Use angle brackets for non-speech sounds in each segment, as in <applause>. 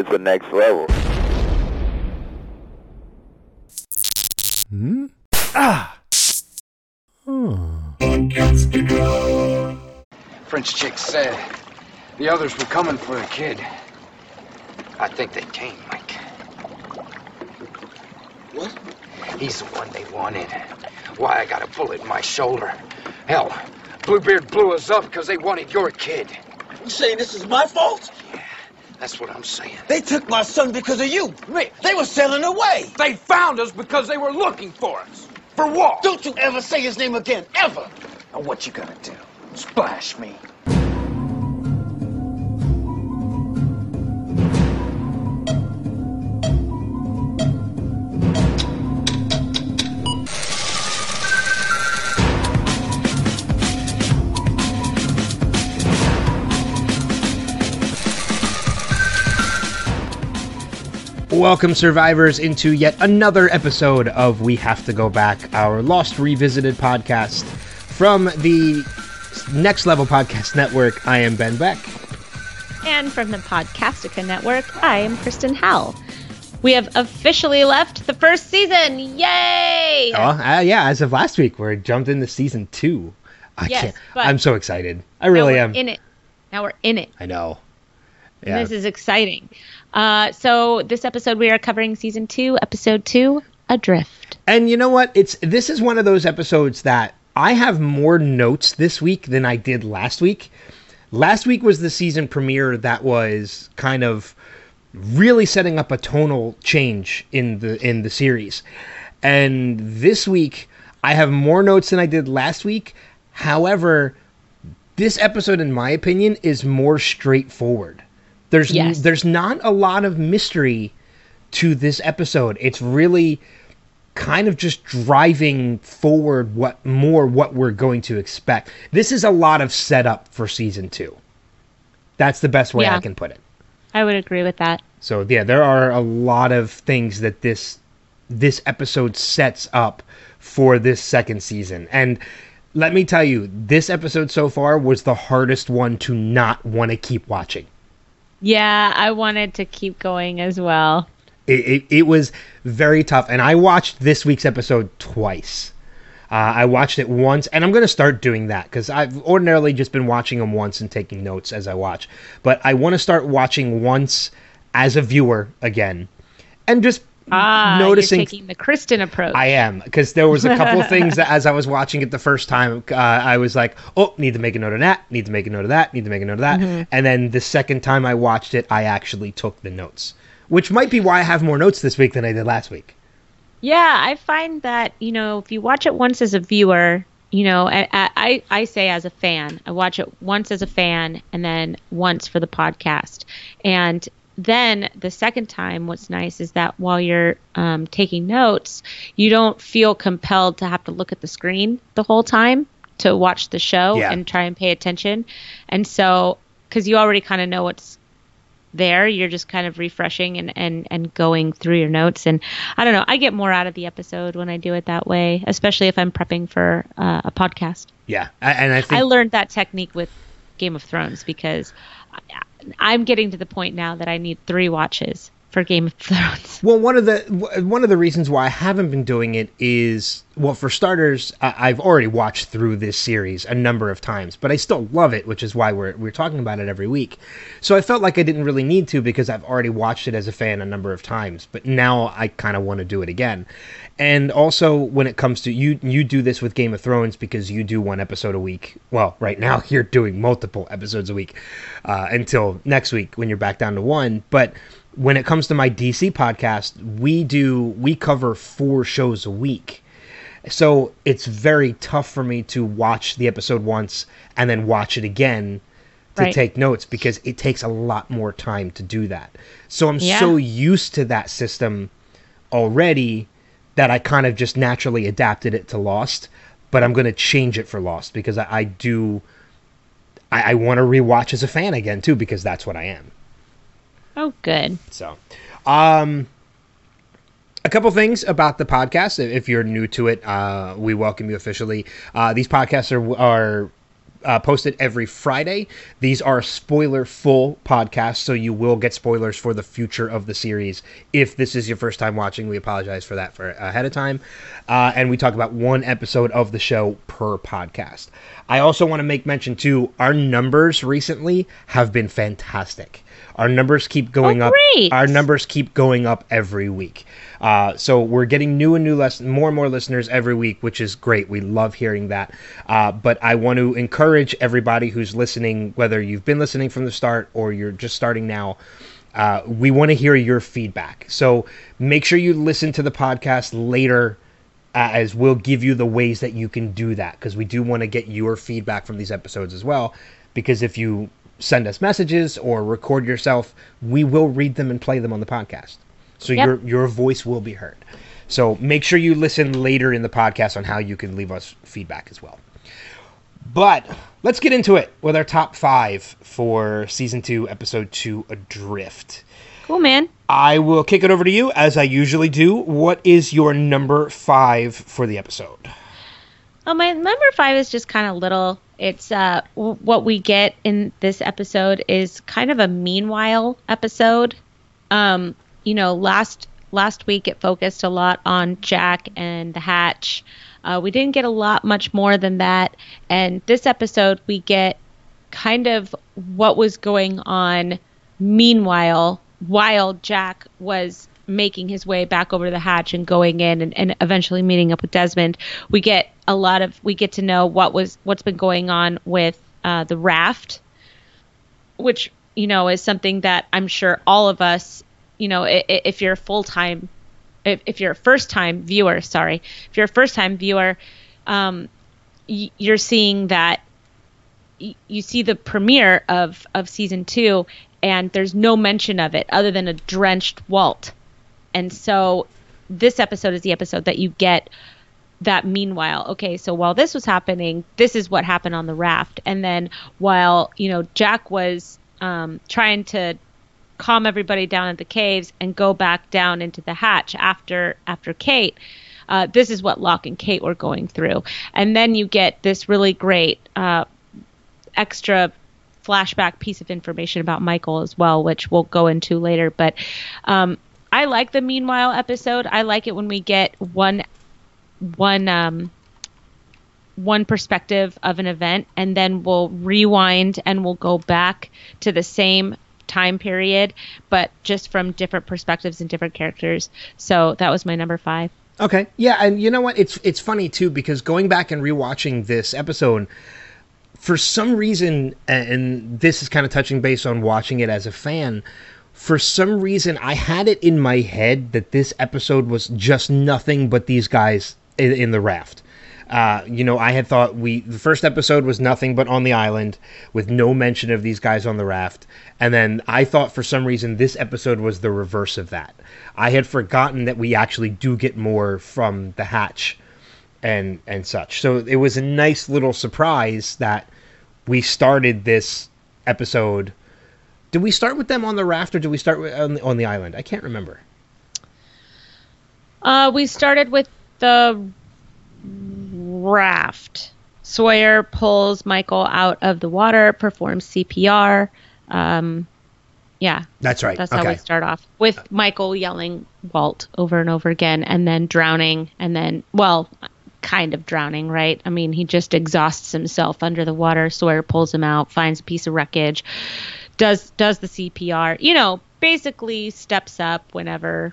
it's the next level. Hmm? Ah! French chick said the others were coming for the kid. I think they came, Mike. What? He's the one they wanted. Why, I got a bullet in my shoulder. Hell, Bluebeard blew us up because they wanted your kid. You saying this is my fault? That's what I'm saying. They took my son because of you. Rick. They were sailing away. They found us because they were looking for us. For what? Don't you ever say his name again, ever. Now what you gonna do? Splash me. Welcome, survivors, into yet another episode of We Have to Go Back, our Lost Revisited podcast from the Next Level Podcast Network. I am Ben Beck. And from the Podcastica Network, I am Kristen Howell. We have officially left the first season. Yay! Oh, uh, yeah, as of last week, we're jumped into season two. I Yes, can't. I'm so excited. I Now really we're am. in it. Now we're in it. I know. Yeah. This is exciting. Uh, so this episode we are covering season two, episode two, Adrift. And you know what? It's this is one of those episodes that I have more notes this week than I did last week. Last week was the season premiere that was kind of really setting up a tonal change in the in the series. And this week I have more notes than I did last week. However, this episode in my opinion is more straightforward. There's Yes. there's not a lot of mystery to this episode. It's really kind of just driving forward what more what we're going to expect. This is a lot of setup for season 2. That's the best way I can put it. I would agree with that. So yeah, there are a lot of things that this this episode sets up for this second season. And let me tell you, this episode so far was the hardest one to not want to keep watching. Yeah, I wanted to keep going as well. It, it, it was very tough. And I watched this week's episode twice. Uh, I watched it once, and I'm going to start doing that because I've ordinarily just been watching them once and taking notes as I watch. But I want to start watching once as a viewer again and just Ah, noticing. you're taking the Kristen approach. I am because there was a couple of <laughs> things that as I was watching it the first time, uh, I was like, "Oh, need to make a note of that. Need to make a note of that. Need to make a note of that." Mm-hmm. And then the second time I watched it, I actually took the notes, which might be why I have more notes this week than I did last week. Yeah, I find that you know if you watch it once as a viewer, you know, I, I I say as a fan, I watch it once as a fan and then once for the podcast, and then the second time, what's nice is that while you're um, taking notes, you don't feel compelled to have to look at the screen the whole time to watch the show Yeah. and try and pay attention, and so because you already kind of know what's there you're just kind of refreshing and, and and going through your notes. And i don't know i get more out of the episode when i do it that way especially if i'm prepping for uh, a podcast. Yeah, I- and I think i learned that technique with game of thrones because i'm getting to the point now that i need three watches for game of thrones Well, one of the one of the reasons why I haven't been doing it is well, for starters, I've already watched through this series a number of times, but I still love it, which is why we're we're talking about it every week. So I felt like I didn't really need to because I've already watched it as a fan a number of times, but now I kind of want to do it again. And also, when it comes to you, you do this with Game of Thrones because you do one episode a week. Well, right now <laughs> you're doing multiple episodes a week uh, until next week when you're back down to one, but when it comes to my DC podcast, we do we cover four shows a week. So it's very tough for me to watch the episode once and then watch it again to Right. take notes because it takes a lot more time to do that. So I'm Yeah. so used to that system already that I kind of just naturally adapted it to Lost, but I'm going to change it for Lost because I, I do. I, I want to rewatch as a fan again too because that's what I am. oh good So, um, a couple things about the podcast. If you're new to it, uh, we welcome you officially. Uh, these podcasts are are uh, posted every Friday. These are spoiler full podcasts, so you will get spoilers for the future of the series. If this is your first time watching, we apologize for that for ahead of time. Uh, and we talk about one episode of the show per podcast. I also want to make mention too. Our numbers recently have been fantastic. Our numbers keep going Oh, up. Our numbers keep going up every week. Uh, so we're getting new and new less, more and more listeners every week, which is great. We love hearing that. Uh, but I want to encourage everybody who's listening, whether you've been listening from the start or you're just starting now. Uh, we want to hear your feedback. So make sure you listen to the podcast later uh, as we'll give you the ways that you can do that because we do want to get your feedback from these episodes as well because if you send us messages or record yourself we will read them and play them on the podcast so Yep. your your voice will be heard so make sure you listen later in the podcast on how you can leave us feedback as well but let's get into it with our top five for season two episode two adrift Cool, man. I will kick it over to you as I usually do. What is your number five for the episode? Oh, my number five is just kind of little. It's uh, w- what we get in this episode is kind of a meanwhile episode. Um, you know, last last week it focused a lot on Jack and the Hatch. Uh, we didn't get a lot much more than that, and this episode we get kind of what was going on meanwhile while Jack was making his way back over to the hatch and going in and, and eventually meeting up with Desmond, we get a lot of we get to know what was what's been going on with uh, the raft, which you know is something that I'm sure all of us, you know, if you're a full time, if, if you're a first time viewer, sorry, if you're a first time viewer, um, you're seeing that you see the premiere of of season two and there's no mention of it other than a drenched walt. And so this episode is the episode that you get that meanwhile okay so while this was happening this is what happened on the raft. And then while you know jack was um, trying to calm everybody down at the caves and go back down into the hatch after after kate uh, this is what Locke and Kate were going through, and then you get this really great uh, extra flashback piece of information about Michael as well, which we'll go into later. But um, I like the meanwhile episode. I like it when we get one one um, one perspective of an event, and then we'll rewind and we'll go back to the same time period, but just from different perspectives and different characters. So that was my number five. Okay, yeah, and you know what? It's it's funny too because going back and rewatching this episode, for some reason, and this is kind of touching base on watching it as a fan. For some reason, I had it in my head that this episode was just nothing but these guys in, in the raft. Uh, you know, I had thought we the first episode was nothing but on the island with no mention of these guys on the raft, and then I thought for some reason this episode was the reverse of that. I had forgotten that we actually do get more from the hatch and and such. So it was a nice little surprise that we started this episode. Did we start with them on the raft or did we start with, on, the, on the island? I can't remember. Uh, we started with the raft. Sawyer pulls Michael out of the water, performs CPR. Um, yeah, That's right. that's okay. how we start off with Michael yelling Walt over and over again, and then drowning, and then well, kind of drowning, right? I mean, he just exhausts himself under the water. Sawyer pulls him out, finds a piece of wreckage, does does the CPR. You know, basically steps up whenever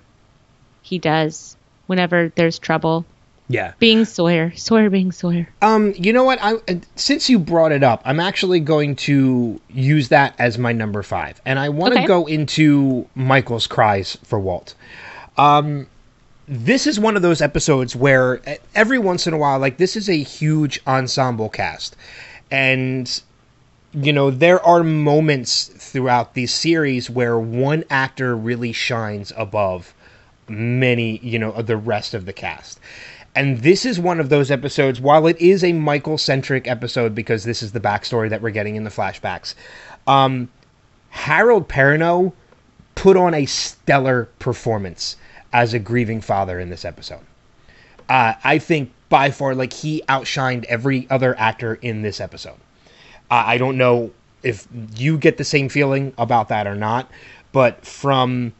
he does, whenever there's trouble. Yeah. Being Sawyer, Sawyer being Sawyer. Um, you know what? I uh, since you brought it up, I'm actually going to use that as my number five, and I want to Okay. go into Michael's cries for Walt. Um, this is one of those episodes where every once in a while, like this is a huge ensemble cast, and you know there are moments throughout these series where one actor really shines above many, you know, the rest of the cast. And this is one of those episodes, while it is a Michael centric episode because this is the backstory that we're getting in the flashbacks, um, Harold Perrineau put on a stellar performance as a grieving father in this episode. Uh, I think by far, like, he outshined every other actor in this episode. I I don't know if you get the same feeling about that or not, but from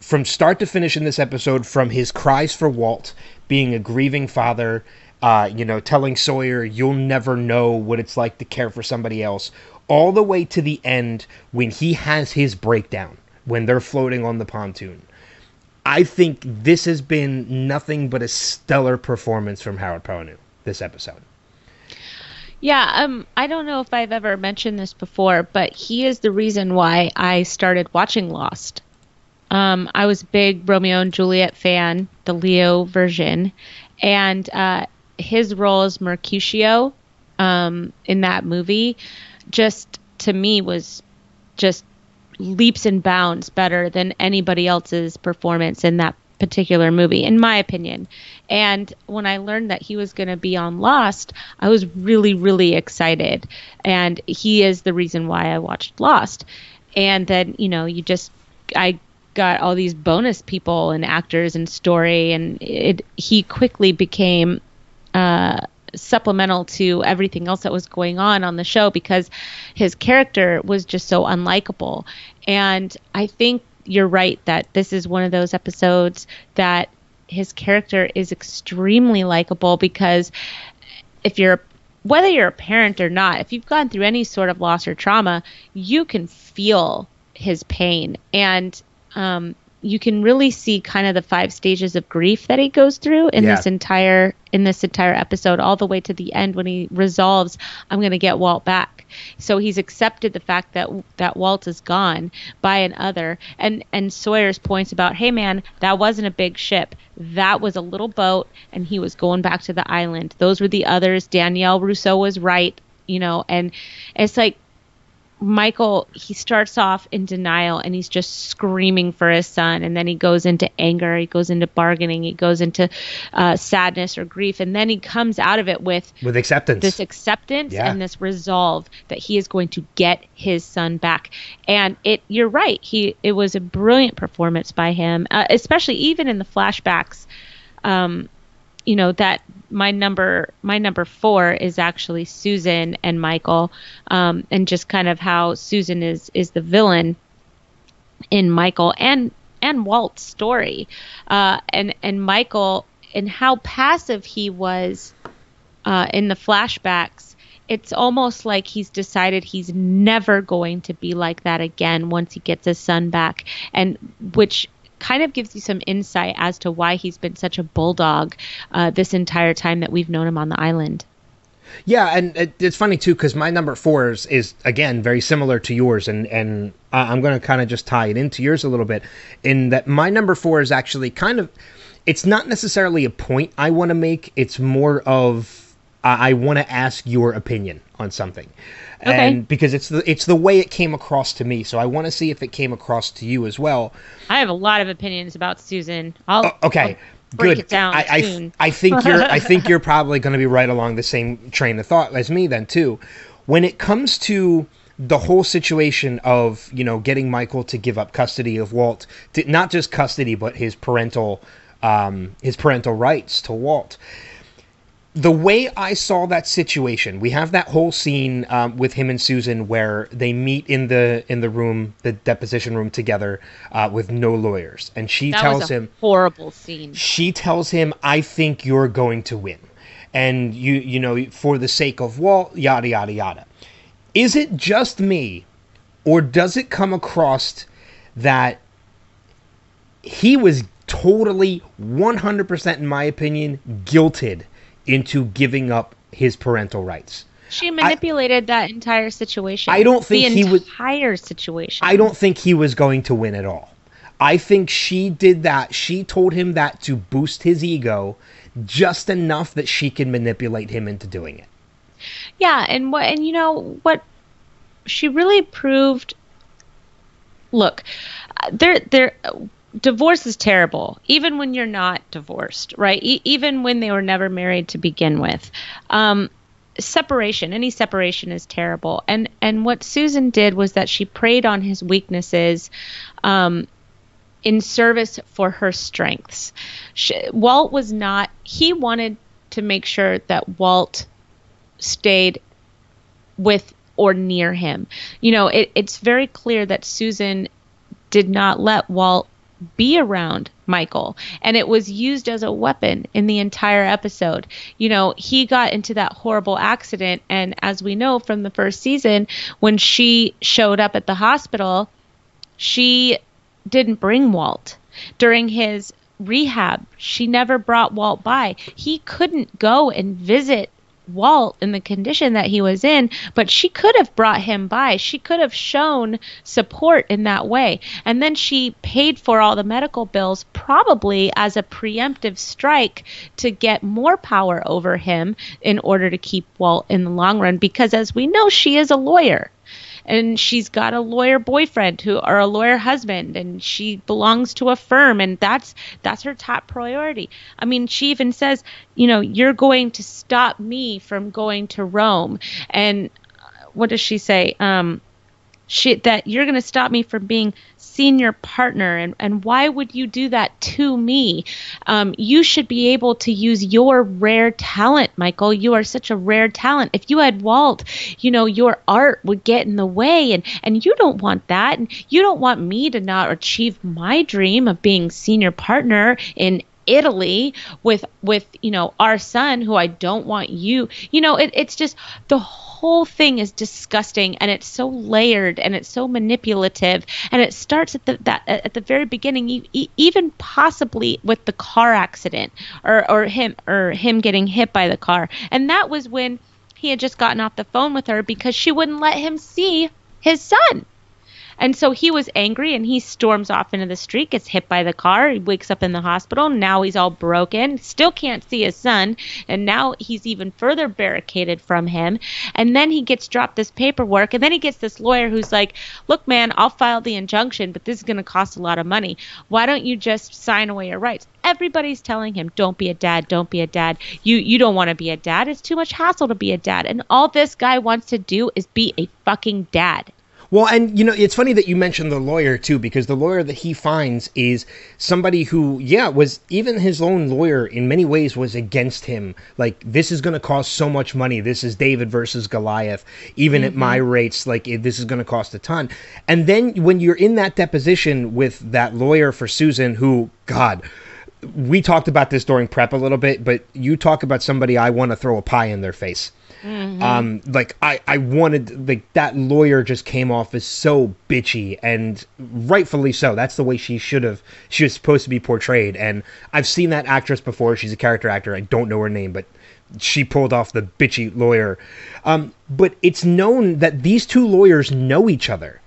from start to finish in this episode, from his cries for Walt, being a grieving father, uh, you know, telling Sawyer, "You'll never know what it's like to care for somebody else," all the way to the end when he has his breakdown when they're floating on the pontoon. I think this has been nothing but a stellar performance from Harold Perrineau this episode. Yeah, um, I don't know if I've ever mentioned this before, but he is the reason why I started watching Lost. Um, I was a big Romeo and Juliet fan, the Leo version, and uh, his role as Mercutio um, in that movie just to me was just leaps and bounds better than anybody else's performance in that particular movie, in my opinion. And when I learned that he was going to be on Lost, I was really, really excited. And he is the reason why I watched Lost. And then, you know, you just, I got all these bonus people and actors and story, and it, he quickly became, uh, supplemental to everything else that was going on on the show because his character was just so unlikable. And I think you're right that this is one of those episodes that his character is extremely likable because if you're whether you're a parent or not, if you've gone through any sort of loss or trauma, you can feel his pain and um, you can really see kind of the five stages of grief that he goes through in Yeah. this entire in this entire episode all the way to the end when he resolves I'm going to get Walt back. So he's accepted the fact that that Walt is gone by an other and and Sawyer's points about hey man that wasn't a big ship that was a little boat and he was going back to the island. Those were the others. Danielle Rousseau was right, you know, and it's like Michael, he starts off in denial and he's just screaming for his son. And then he goes into anger, he goes into bargaining, he goes into uh, sadness or grief. And then he comes out of it with With acceptance. this acceptance Yeah. and this resolve that he is going to get his son back. And it, you're right. He, it was a brilliant performance by him, uh, especially even in the flashbacks. Um, you know that my number my number four is actually Susan and Michael, um, and just kind of how Susan is is the villain in Michael and and Walt's story, uh, and and Michael and how passive he was uh, in the flashbacks. It's almost like he's decided he's never going to be like that again once he gets his son back, and which kind of gives you some insight as to why he's been such a bulldog uh, this entire time that we've known him on the island. Yeah, and it, it's funny too because my number four is, is again very similar to yours, and and I'm going to kind of just tie it into yours a little bit. In that my number four is actually kind of, it's not necessarily a point I want to make. It's more of I, I want to ask your opinion on something, Okay. and because it's the it's the way it came across to me. So I want to see if it came across to you as well. I have a lot of opinions about Susan. I'll Oh, okay. I'll break Good. it down I, I. I think you're I <laughs> think you're probably going to be right along the same train of thought as me then too. When it comes to the whole situation of you know getting Michael to give up custody of Walt, to, not just custody but his parental um, his parental rights to Walt. The way I saw that situation, we have that whole scene um, with him and Susan where they meet in the in the room, the deposition room together, uh, with no lawyers, and she that tells was a him, horrible scene. she tells him, "I think you're going to win," and you you know for the sake of Walt, yada yada yada. Is it just me, or does it come across that he was totally 100% in my opinion guilted into giving up his parental rights? She manipulated that entire situation. I don't think the he was- entire situation. I don't think he was going to win at all. I think she did that. She told him that to boost his ego just enough that she can manipulate him into doing it. Yeah, and what and you know what she really proved look, uh, there there divorce is terrible even when you're not divorced, right? E- even when they were never married to begin with. Um separation any separation is terrible and and what susan did was that she preyed on his weaknesses um in service for her strengths she, walt was not he wanted to make sure that walt stayed with or near him. You know, it, it's very clear that Susan did not let Walt be around Michael. And it was used as a weapon in the entire episode. You know, he got into that horrible accident. And as we know from the first season, when she showed up at the hospital, she didn't bring Walt. During his rehab, she never brought Walt by. He couldn't go and visit Walt in the condition that he was in, but she could have brought him by. She could have shown support in that way. And then she paid for all the medical bills, probably as a preemptive strike to get more power over him in order to keep Walt in the long run, because as we know, she is a lawyer and she's got a lawyer boyfriend who or a lawyer husband and she belongs to a firm and that's that's her top priority. I mean, she even says, you know, you're going to stop me from going to Rome. And uh, what does she say? Um she that you're going to stop me from being senior partner and, and why would you do that to me? Um, you should be able to use your rare talent michael. You are such a rare talent. If you had walt you know your art would get in the way and and you don't want that. And you don't want me to not achieve my dream of being senior partner in Italy with with you know our son who I don't want you you know it, it's just the whole thing is disgusting and it's so layered and it's so manipulative and it starts at the that at the very beginning even possibly with the car accident or or him or him getting hit by the car. And that was when he had just gotten off the phone with her because she wouldn't let him see his son and so he was angry and he storms off into the street, gets hit by the car. He wakes up in the hospital. Now he's all broken, still can't see his son. And now he's even further barricaded from him. And then he gets dropped this paperwork. And then he gets this lawyer who's like, Look, man, I'll file the injunction, but this is going to cost a lot of money. Why don't you just sign away your rights? everybody's telling him don't be a dad don't be a dad you you don't want to be a dad it's too much hassle to be a dad and all this guy wants to do is be a fucking dad well, and you know, it's funny that you mentioned the lawyer too, because the lawyer that he finds is somebody who, yeah, was even his own lawyer in many ways was against him. Like, this is going to cost so much money. This is David versus Goliath. Even mm-hmm. at my rates, like, this is going to cost a ton. And then when you're in that deposition with that lawyer for Susan, who, God, we talked about this during prep a little bit, but you talk about somebody I want to throw a pie in their face. Mm-hmm. Um, like I, I wanted like that lawyer just came off as so bitchy and rightfully so. That's the way she should have. She was supposed to be portrayed. And I've seen that actress before. She's a character actor. I don't know her name, but she pulled off the bitchy lawyer. Um, but it's known that these two lawyers know each other.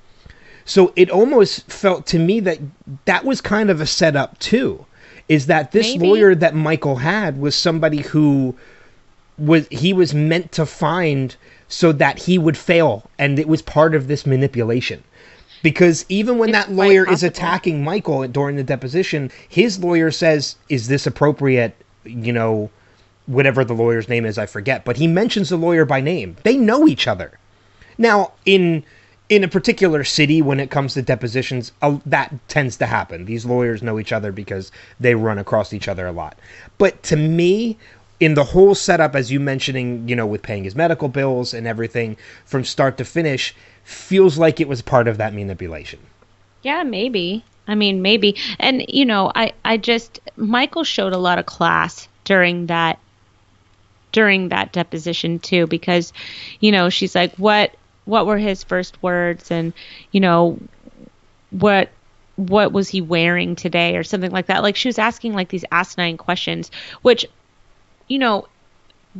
So it almost felt to me that that was kind of a setup too. Is that this Maybe. lawyer that Michael had was somebody who was he was meant to find so that he would fail and it was part of this manipulation. Because even when it's that lawyer is attacking Michael during the deposition his lawyer says is this appropriate you know whatever the lawyer's name is I forget. But he mentions the lawyer by name. They know each other. Now in in a particular city when it comes to depositions uh, that tends to happen. These lawyers know each other because they run across each other a lot. But to me in the whole setup, as you mentioning, you know, with paying his medical bills and everything from start to finish, feels like it was part of that manipulation. Yeah, maybe. I mean, maybe. And you know, I I just Michael showed a lot of class during that during that deposition too because you know, she's like what what were his first words and you know what what was he wearing today or something like that like she was asking like these asinine questions which you know,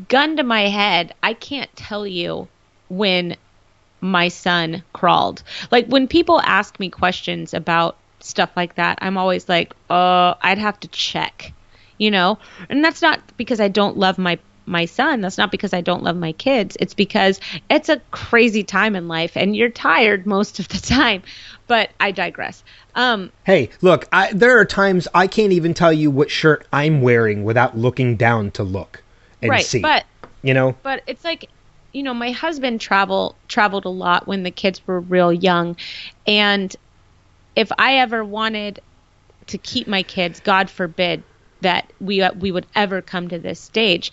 gun to my head, I can't tell you when my son crawled. Like when people ask me questions about stuff like that, I'm always like, "Uh, I'd have to check." You know? And that's not because I don't love my my son. That's not because I don't love my kids. It's because it's a crazy time in life and you're tired most of the <laughs> time. But I digress. Um, hey, look, I, there are times I can't even tell you what shirt I'm wearing without looking down to look and right, see. But you know, but it's like you know, my husband travel traveled a lot when the kids were real young, and if I ever wanted to keep my kids, God forbid that we uh, we would ever come to this stage,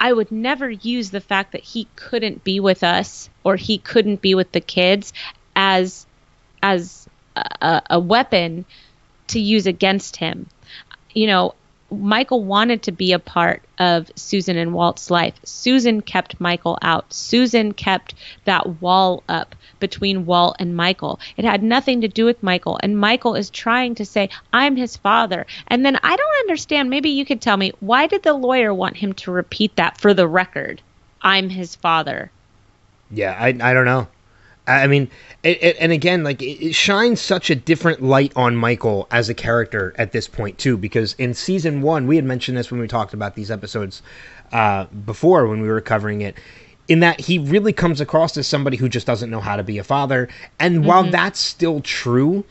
I would never use the fact that he couldn't be with us or he couldn't be with the kids as as a, a weapon to use against him. You know, Michael wanted to be a part of Susan and Walt's life. Susan kept Michael out. Susan kept that wall up between Walt and Michael. It had nothing to do with Michael. And Michael is trying to say, I'm his father. And then I don't understand. Maybe you could tell me why did the lawyer want him to repeat that for the record? I'm his father. Yeah, I, I don't know. I mean, it, it, and again, like it, it shines such a different light on Michael as a character at this point too, because in season one, we had mentioned this when we talked about these episodes uh, before when we were covering it. In that he really comes across as somebody who just doesn't know how to be a father, and mm-hmm. while that's still true,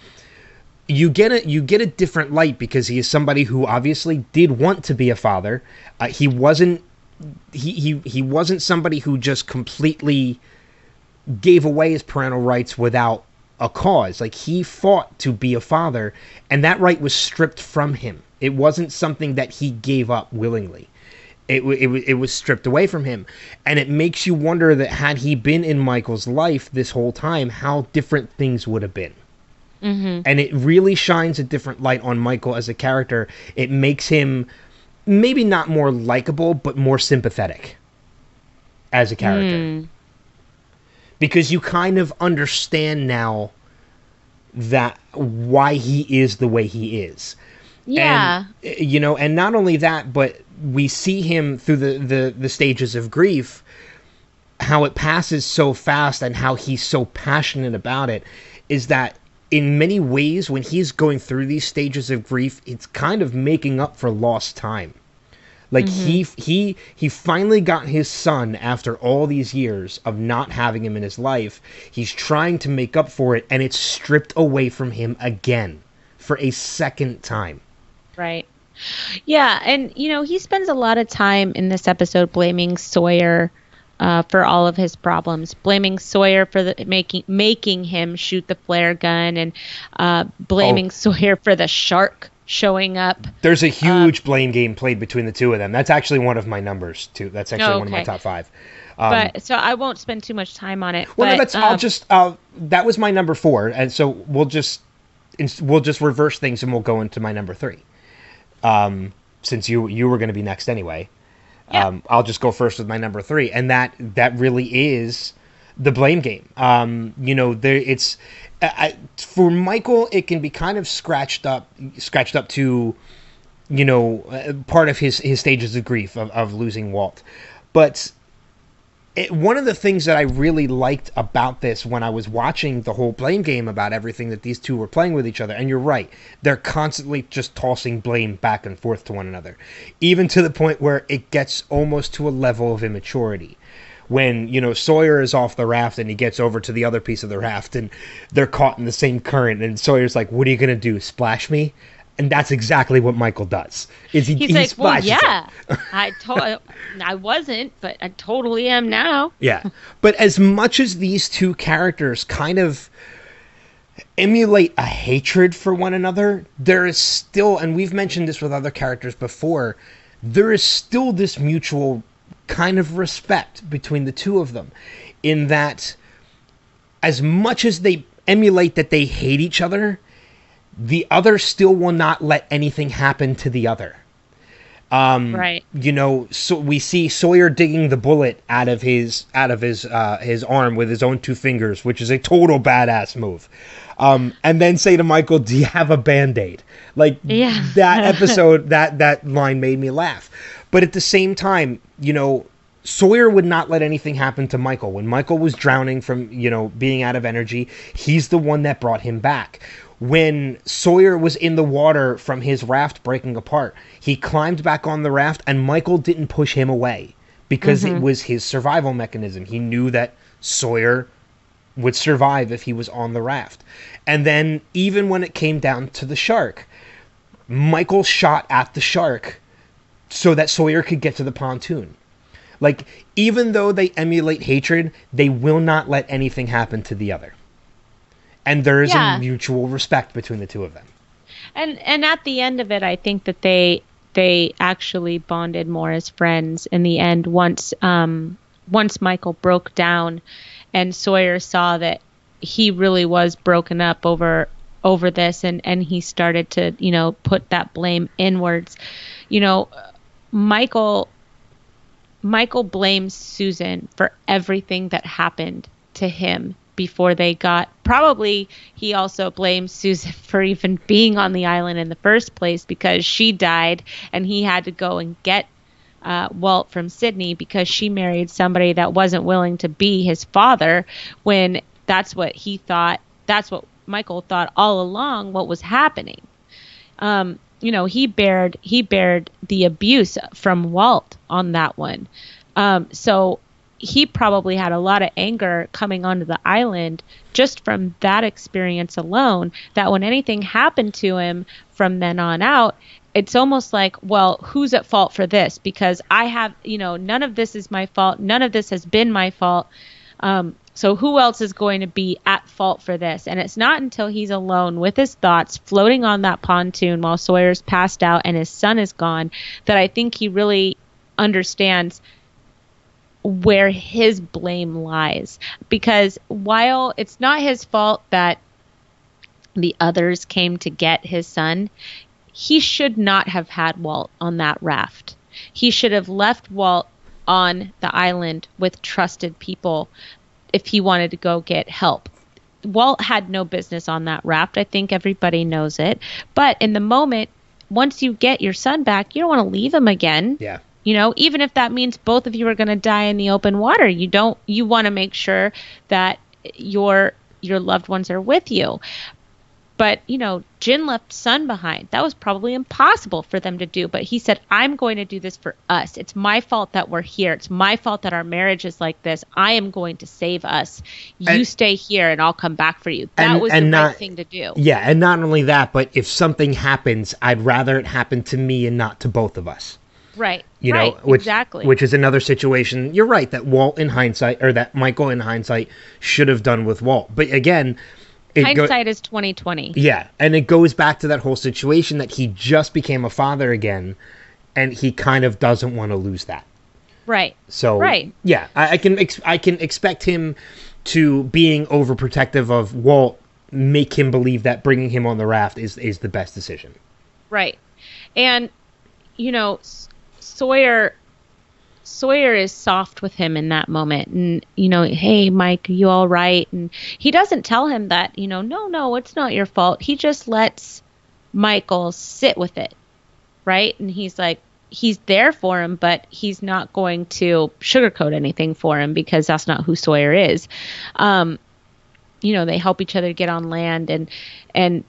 you get a you get a different light because he is somebody who obviously did want to be a father. Uh, he wasn't he, he he wasn't somebody who just completely gave away his parental rights without a cause. Like he fought to be a father, and that right was stripped from him. It wasn't something that he gave up willingly. It, it, it was stripped away from him. And it makes you wonder that had he been in Michael's life this whole time, how different things would have been. Mm-hmm. And it really shines a different light on Michael as a character. It makes him maybe not more likable, but more sympathetic as a character. Mm because you kind of understand now that why he is the way he is. Yeah. And, you know, and not only that, but we see him through the, the, the stages of grief, how it passes so fast and how he's so passionate about it is that in many ways, when he's going through these stages of grief, it's kind of making up for lost time. Like mm-hmm. he he he finally got his son after all these years of not having him in his life. He's trying to make up for it and it's stripped away from him again for a second time. Right. Yeah, and you know, he spends a lot of time in this episode blaming Sawyer uh, for all of his problems, blaming Sawyer for the, making making him shoot the flare gun, and uh, blaming oh. Sawyer for the shark showing up. There's a huge um, blame game played between the two of them. That's actually one of my numbers too. That's actually okay. one of my top five. Um, but so I won't spend too much time on it. Well, but, no, that's um, I'll just uh, that was my number four, and so we'll just we'll just reverse things and we'll go into my number three. Um, since you you were going to be next anyway, yeah. um, I'll just go first with my number three, and that that really is the blame game. Um, you know, there it's I, for Michael, it can be kind of scratched up, scratched up to, you know, uh, part of his his stages of grief of, of losing Walt. But it, one of the things that I really liked about this when I was watching the whole blame game about everything that these two were playing with each other, and you're right, they're constantly just tossing blame back and forth to one another, even to the point where it gets almost to a level of immaturity when you know Sawyer is off the raft and he gets over to the other piece of the raft and they're caught in the same current and Sawyer's like, "What are you gonna do? Splash me?" And that's exactly what Michael does. Is he? He's he like, "Well, yeah, <laughs> I to- I wasn't, but I totally am now." yeah, but as much as these two characters kind of emulate a hatred for one another, there is still, and we've mentioned this with other characters before, there is still this mutual kind of respect between the two of them in that as much as they emulate that they hate each other, the other still will not let anything happen to the other. Um, right. You know, so we see Sawyer digging the bullet out of his out of his uh, his arm with his own two fingers, which is a total badass move. Um, and then say to Michael, "Do you have a band aid?" Like yeah. that <laughs> episode, that that line made me laugh. But at the same time, you know, Sawyer would not let anything happen to Michael. When Michael was drowning from, you know, being out of energy, he's the one that brought him back. When Sawyer was in the water from his raft breaking apart, he climbed back on the raft and Michael didn't push him away because mm-hmm. it was his survival mechanism. He knew that Sawyer would survive if he was on the raft. And then even when it came down to the shark, Michael shot at the shark so that Sawyer could get to the pontoon. Like, even though they emulate hatred, they will not let anything happen to the other. And there is yeah. a mutual respect between the two of them. And and at the end of it, I think that they they actually bonded more as friends in the end once um once Michael broke down and Sawyer saw that he really was broken up over over this and and he started to you know put that blame inwards you know michael michael blames susan for everything that happened to him before they got probably he also blames susan <laughs> for even being on the island in the first place because she died and he had to go and get uh, Walt from Sydney because she married somebody that wasn't willing to be his father when that's what he thought that's what Michael thought all along what was happening. Um, you know, he bared he bared the abuse from Walt on that one. Um, so he probably had a lot of anger coming onto the island just from that experience alone that when anything happened to him from then on out it's almost like, well, who's at fault for this? Because I have, you know, none of this is my fault. None of this has been my fault. Um, so who else is going to be at fault for this? And it's not until he's alone with his thoughts floating on that pontoon while Sawyer's passed out and his son is gone that I think he really understands where his blame lies. Because while it's not his fault that the others came to get his son, he should not have had Walt on that raft. He should have left Walt on the island with trusted people if he wanted to go get help. Walt had no business on that raft. I think everybody knows it. But in the moment, once you get your son back, you don't want to leave him again. Yeah. You know, even if that means both of you are going to die in the open water, you don't you want to make sure that your your loved ones are with you. But, you know, Jin left Sun behind. That was probably impossible for them to do. But he said, I'm going to do this for us. It's my fault that we're here. It's my fault that our marriage is like this. I am going to save us. You And- stay here and I'll come back for you. That And- was and the not- right thing to do. Yeah, and not only that, but if something happens, I'd rather it happen to me and not to both of us. Right. You know, right. which exactly. which is another situation. You're right that Walt in hindsight or that Michael in hindsight should have done with Walt. But again, it go- hindsight is 2020. Yeah, and it goes back to that whole situation that he just became a father again, and he kind of doesn't want to lose that. Right. So Right. yeah, I, I can ex- I can expect him to being overprotective of Walt make him believe that bringing him on the raft is is the best decision. Right. And you know, S- Sawyer Sawyer is soft with him in that moment and you know, hey Mike, you all right? And he doesn't tell him that, you know, no, no, it's not your fault. He just lets Michael sit with it. Right? And he's like he's there for him, but he's not going to sugarcoat anything for him because that's not who Sawyer is. Um you know, they help each other get on land and and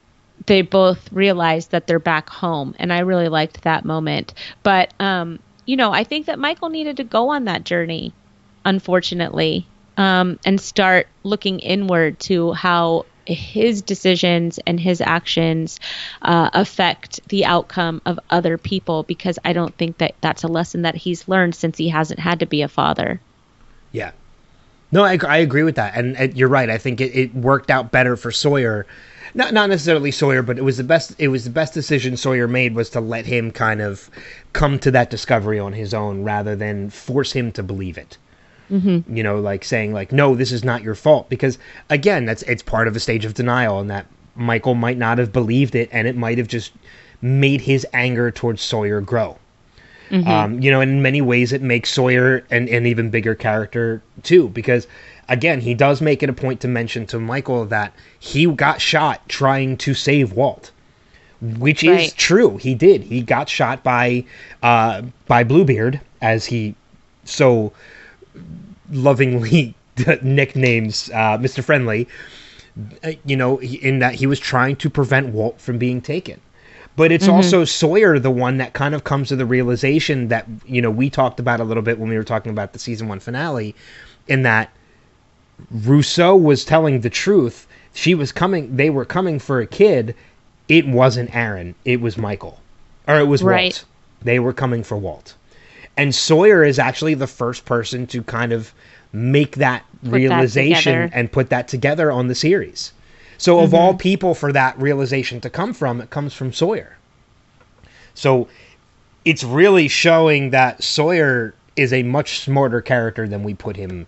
they both realize that they're back home and i really liked that moment but um you know i think that michael needed to go on that journey unfortunately um and start looking inward to how his decisions and his actions uh, affect the outcome of other people because i don't think that that's a lesson that he's learned since he hasn't had to be a father Yeah. No, I, I agree with that, and, and you're right. I think it, it worked out better for Sawyer, not not necessarily Sawyer, but it was the best. It was the best decision Sawyer made was to let him kind of come to that discovery on his own, rather than force him to believe it. Mm-hmm. You know, like saying like, "No, this is not your fault," because again, that's it's part of a stage of denial, and that Michael might not have believed it, and it might have just made his anger towards Sawyer grow. Um, you know, in many ways, it makes Sawyer an, an even bigger character too, because again, he does make it a point to mention to Michael that he got shot trying to save Walt, which is true. He did. He got shot by uh, by Bluebeard, as he so lovingly <laughs> nicknames uh, Mr. Friendly. Uh, you know, in that he was trying to prevent Walt from being taken. But it's also Sawyer, the one that kind of comes to the realization that, you know, we talked about a little bit when we were talking about the season one finale, in that Rousseau was telling the truth. She was coming, they were coming for a kid. It wasn't Aaron, it was Michael. Or it was Right. Walt. They were coming for Walt. And Sawyer is actually the first person to kind of make that that realization together. and put that together on the series. So of Mm-hmm. all people for that realization to come from, it comes from Sawyer. So it's really showing that Sawyer is a much smarter character than we put him.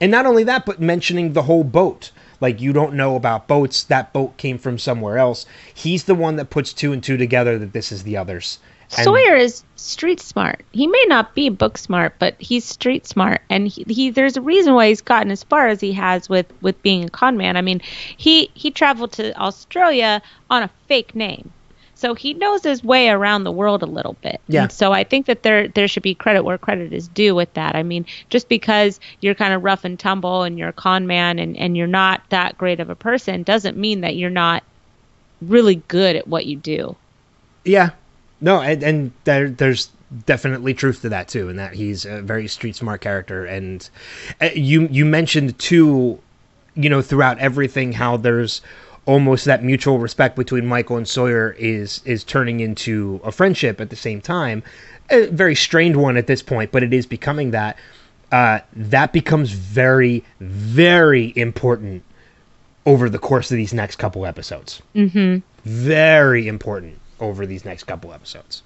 And not only that, but mentioning the whole boat. Like you don't know about boats. That boat came from somewhere else. He's the one that puts two and two together that this is the others. And- Sawyer is street smart. He may not be book smart, but he's street smart, and he, he there's a reason why he's gotten as far as he has with with being a con man. I mean, he he traveled to Australia on a fake name, so he knows his way around the world a little bit. Yeah. And so I think that there there should be credit where credit is due with that. I mean, just because you're kind of rough and tumble and you're a con man and and you're not that great of a person doesn't mean that you're not really good at what you do. Yeah, no, and, and there there's definitely truth to that too, and that he's a very street smart character. And uh, you you mentioned too, you know, throughout everything how there's almost that mutual respect between Michael and Sawyer is is turning into a friendship at the same time. A very strained one at this point, but it is becoming that. Uh, that becomes very, very important over the course of these next couple episodes. Mm-hmm. Very important over these next couple episodes.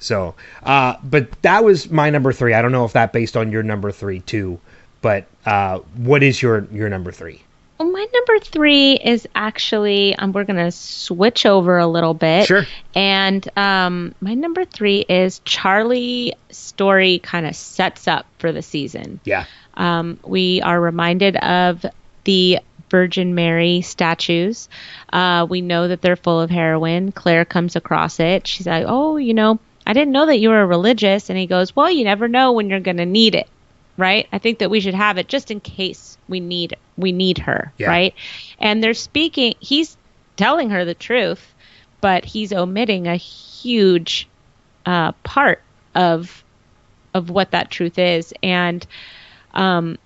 So, uh, but that was my number three. I don't know if that based on your number three too, but uh, what is your your number three? Well, my number three is actually, um, we're going to switch over a little bit. Sure. And um, my number three is Charlie story kind of sets up for the season. Yeah, Um, we are reminded of the Virgin Mary statues. Uh, we know that they're full of heroin. Claire comes across it. She's like, "Oh, you know, I didn't know that you were religious." And he goes, "Well, you never know when you're going to need it, right? I think that we should have it just in case we need we need her, Yeah. right?" And they're speaking. He's telling her the truth, but he's omitting a huge uh, part of of what that truth is, and um,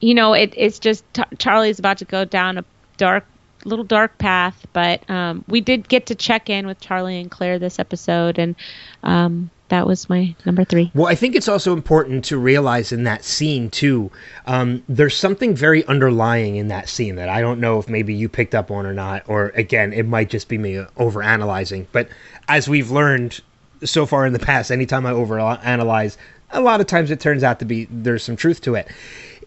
you know, it, it's just t- Charlie's about to go down a dark, little dark path. But um, we did get to check in with Charlie and Claire this episode, and um, that was my number three. Well, I think it's also important to realize in that scene too. Um, there's something very underlying in that scene that I don't know if maybe you picked up on or not, or again, it might just be me overanalyzing. But as we've learned so far in the past, anytime I overanalyze, a lot of times it turns out to be there's some truth to it.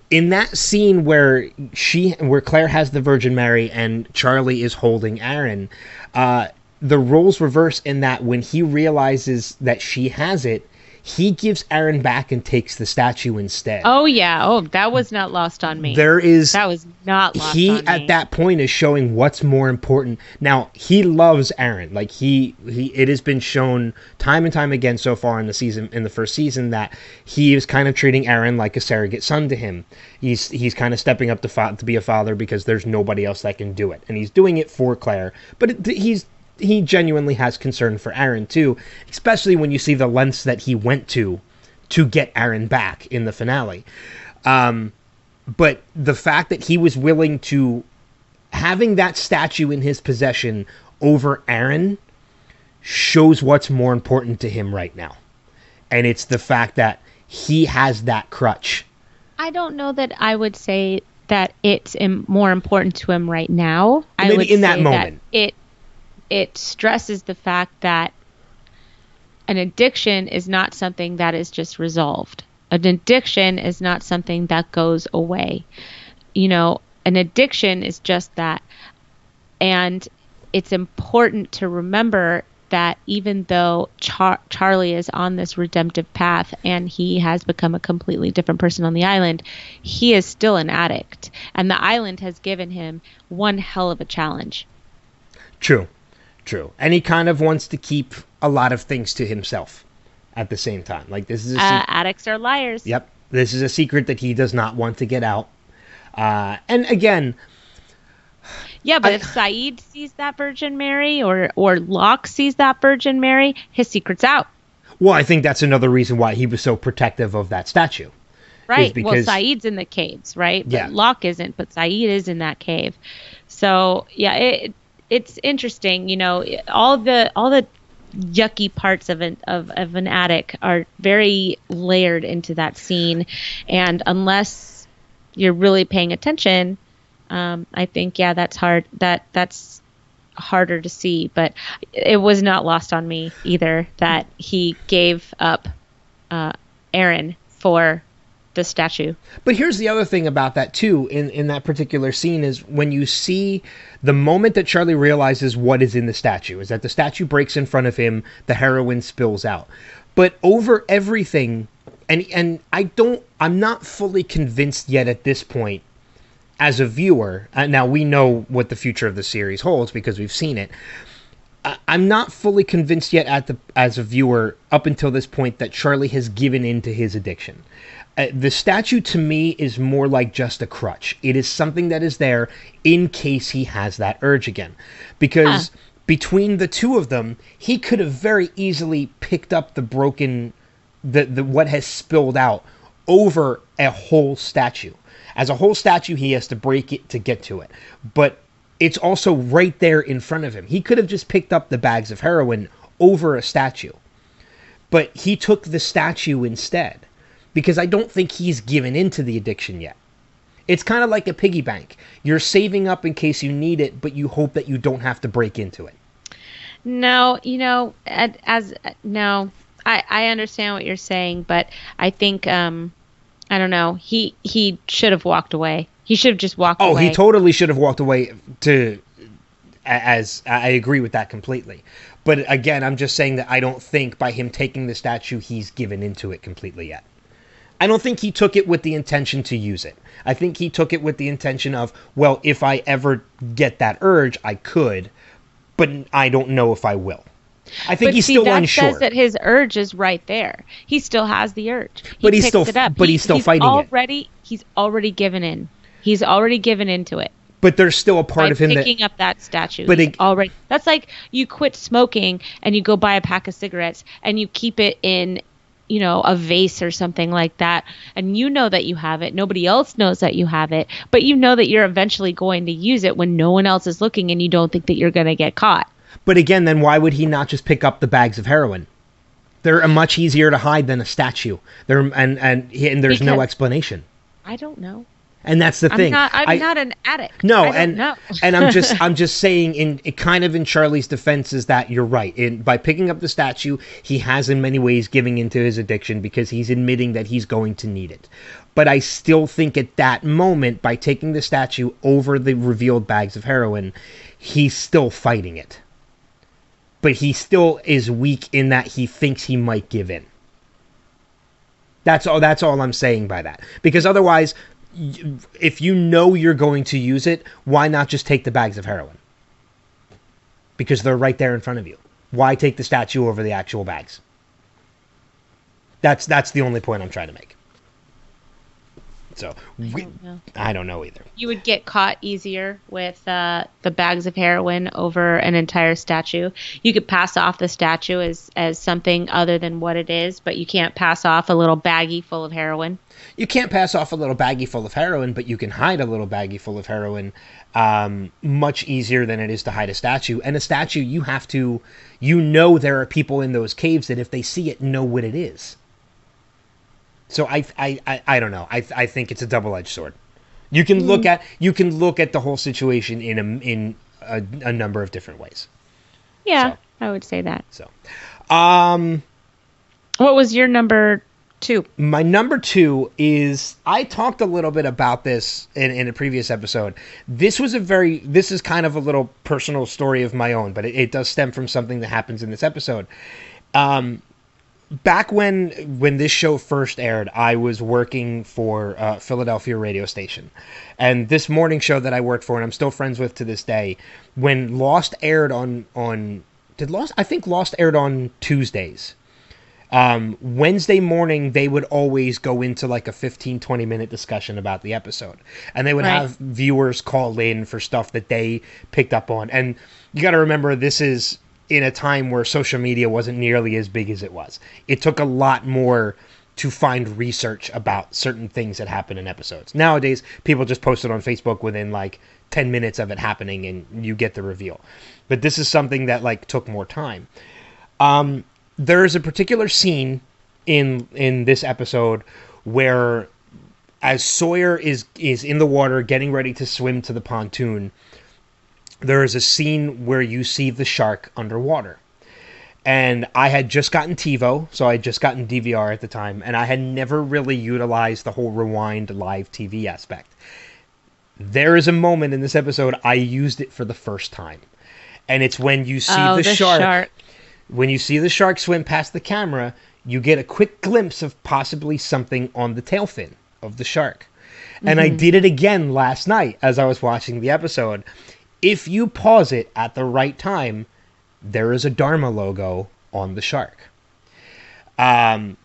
In that scene where she, where Claire has the Virgin Mary and Charlie is holding Aaron, uh, the roles reverse in that when he realizes that she has it, he gives Aaron back and takes the statue instead. Oh yeah, oh that was not lost on me. there is that was not lost he on me. At that point is showing what's more important. Now he loves Aaron. Like he he it has been shown time and time again so far in the season in the first season that he is kind of treating Aaron like a surrogate son to him. He's he's kind of stepping up to fa- to be a father because there's nobody else that can do it, and he's doing it for Claire. But it, he's he genuinely has concern for Aaron too, especially when you see the lengths that he went to to get Aaron back in the finale. Um, but the fact that he was willing to having that statue in his possession over Aaron shows what's more important to him right now. And it's the fact that he has that crutch. I don't know that I would say that it's more important to him right now. I Maybe would in that moment. it it stresses the fact that an addiction is not something that is just resolved. An addiction is not something that goes away. You know, an addiction is just that. And it's important to remember that even though Char- Charlie is on this redemptive path and he has become a completely different person on the island, he is still an addict. And the island has given him one hell of a challenge. True. True. And he kind of wants to keep a lot of things to himself at the same time. Like this is a Uh, addicts are liars. Yep. This is a secret that he does not want to get out. Uh, and again, Yeah, but I- if Sayid sees that Virgin Mary or or Locke sees that Virgin Mary, his secret's out. well, I think that's another reason why he was so protective of that statue. Right. because- well, Sayid's in the caves, right? But Yeah. Locke isn't, but Sayid is in that cave. So yeah, it it's interesting. You know, all the all the yucky parts of an of, of an attic are very layered into that scene, and unless you're really paying attention, um, I think yeah, that's hard. That that's harder to see, but it was not lost on me either that he gave up uh, Aaron for the statue. But here's the other thing about that too. In in that particular scene is when you see the moment that Charlie realizes what is in the statue is that the statue breaks in front of him, the heroin spills out. But over everything, and and I don't, I'm not fully convinced yet at this point as a viewer. Uh, now we know what the future of the series holds because we've seen it. I- I'm not fully convinced yet at the as a viewer up until this point that Charlie has given in to his addiction. Uh, the statue to me is more like just a crutch. It is something that is there in case he has that urge again. Because between the two of them, he could have very easily picked up the broken the, the what has spilled out over a whole statue. As a whole statue, he has to break it to get to it. But it's also right there in front of him. He could have just picked up the bags of heroin over a statue. But he took the statue instead because I don't think he's given into the addiction yet. It's kind of like a piggy bank. You're saving up in case you need it, but you hope that you don't have to break into it. No, you know, as no, I I understand what you're saying, but I think um, I don't know. He he should have walked away. He should have just walked away. Oh, away. he totally should have walked away to as I agree with that completely. But again, I'm just saying that I don't think by him taking the statue he's given into it completely yet. I don't think he took it with the intention to use it. I think he took it with the intention of, well, if I ever get that urge, I could, but I don't know if I will. I think but he's see, still that unsure. says that his urge is right there. He still has the urge. He But he's still- it up. but He- he's still fighting it. already, He's already given in. He's already given into it. but there's still a part of him that picking up that statue. But it- already that's like you quit smoking and you go buy a pack of cigarettes and you keep it in you know a vase or something like that and you know that you have it nobody else knows that you have it but you know that you're eventually going to use it when no one else is looking and you don't think that you're going to get caught But again, then why would he not just pick up the bags of heroin? They're a much easier to hide than a statue. They're and and, and there's no explanation. i don't know And that's the i'm thing. not i'm I- not an addict No, and and I'm just <laughs> I'm just saying in it kind of in Charlie's defense is that you're right. In by picking up the statue, he has in many ways giving into his addiction because he's admitting that he's going to need it. But I still think at that moment, by taking the statue over the revealed bags of heroin, he's still fighting it. But he still is weak in that he thinks he might give in. That's all. That's all I'm saying by that. Because otherwise, if you know you're going to use it, why not just take the bags of heroin? Because they're right there in front of you. Why take the statue over the actual bags? That's that's the only point I'm trying to make. So we, don't. I don't know either. you would get caught easier with uh, the bags of heroin over an entire statue. You could pass off the statue as, as something other than what it is, but you can't pass off a little baggie full of heroin. You can't pass off a little baggie full of heroin, but you can hide a little baggie full of heroin um, much easier than it is to hide a statue. And a statue, you have to, you know, there are people in those caves that if they see it, know what it is. So I, I, I, I don't know. I, I think it's a double-edged sword. You can look at, you can look at the whole situation in a, in a, a number of different ways. Yeah, So. I would say that. So, um, What was your number two? My number two is I talked a little bit about this in, in a previous episode. This was a very this is kind of a little personal story of my own, but it, it does stem from something that happens in this episode. Um, back when when this show first aired, I was working for a Philadelphia radio station, and this morning show that I worked for, and I'm still friends with to this day, when Lost aired on on did Lost I think Lost aired on Tuesdays um, Wednesday morning they would always go into like a 15 20 minute discussion about the episode. And they would Right. have viewers call in for stuff that they picked up on. And you got to remember this is in a time where social media wasn't nearly as big as it was. It took a lot more to find research about certain things that happen in episodes. Nowadays people just post it on facebook within like 10 minutes of it happening and you get the reveal. But this is something that like took more time. Um, there is a particular scene in in this episode where as Sawyer is is in the water getting ready to swim to the pontoon there is a scene where you see the shark underwater and I had just gotten TiVo, so I had just gotten DVR at the time, and I had never really utilized the whole rewind live TV aspect. There is a moment in this episode I used it for the first time, and it's when you see oh, the, the shark, shark. When you see the shark swim past the camera, you get a quick glimpse of possibly something on the tail fin of the shark. And I did it again last night as I was watching the episode. If you pause it at the right time, there is a Dharma logo on the shark. Um,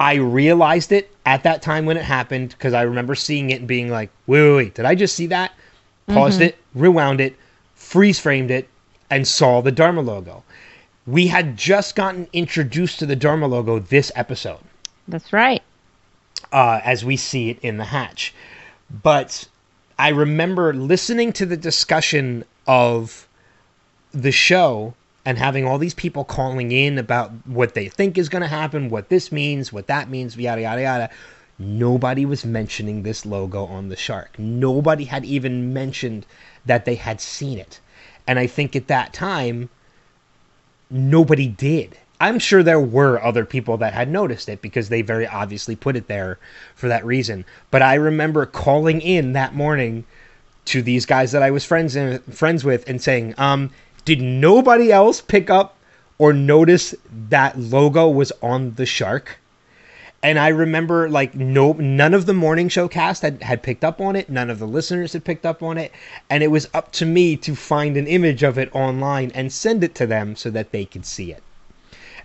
I realized it at that time when it happened because I remember seeing it and being like, wait, wait, wait, did I just see that? Paused it, rewound it, freeze framed it, and saw the Dharma logo. We had just gotten introduced to the Dharma logo this episode That's right. uh, as we see it in the hatch. But I remember listening to the discussion of the show and having all these people calling in about what they think is going to happen, what this means, what that means, yada, yada, yada. Nobody was mentioning this logo on the shark. Nobody had even mentioned that they had seen it. And I think at that time, nobody did. I'm sure there were other people that had noticed it because they very obviously put it there for that reason. But I remember calling in that morning to these guys that I was friends in, friends with and saying, um, "Did nobody else pick up or notice that logo was on the shark?" And I remember like no none of the morning show cast had, had picked up on it, none of the listeners had picked up on it, and it was up to me to find an image of it online and send it to them so that they could see it.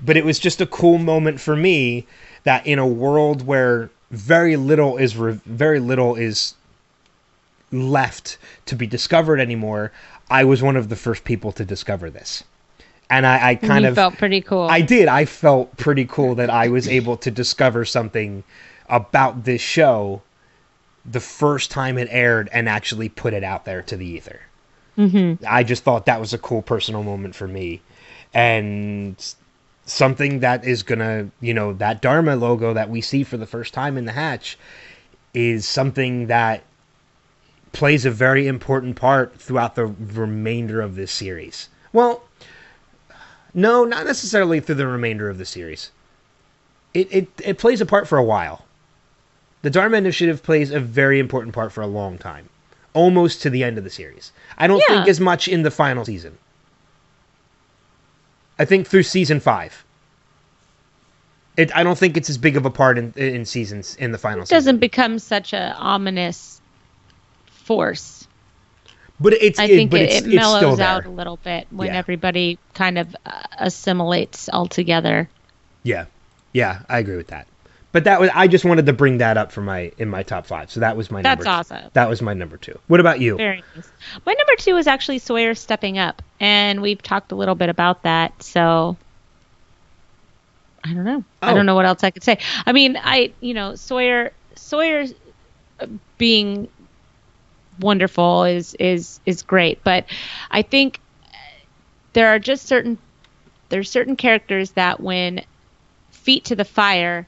But it was just a cool moment for me that in a world where very little is re- very little is left to be discovered anymore i was one of the first people to discover this and i, I kind you of felt pretty cool. i did i felt pretty cool that i was able to discover something about this show the first time it aired and actually put it out there to the ether mm-hmm. I just thought that was a cool personal moment for me. And something that is gonna, you know, that Dharma logo that we see for the first time in the hatch is something that plays a very important part throughout the remainder of this series. Well, no, not necessarily through the remainder of the series. It, it, it plays a part for a while. The Dharma Initiative plays a very important part for a long time, almost to the end of the series. I don't Yeah. think as much in the final season. I think through season five. It, I don't think it's as big of a part in in seasons in the final season. It doesn't become such a ominous force. But it's I it, think it, it's, it it's still mellows out a little bit when Yeah. everybody kind of uh, assimilates all together. Yeah, yeah, I agree with that. But that was I just wanted to bring that up for my in my top five. So that was my That's number. awesome. That was my number two. What about you? Very nice. My number two is actually Sawyer stepping up, and we've talked a little bit about that. So I don't know. I Oh. don't know what else I could say. I mean, I you know Sawyer Sawyer uh, being wonderful is is is great, but I think there are just certain there's certain characters that when feet to the fire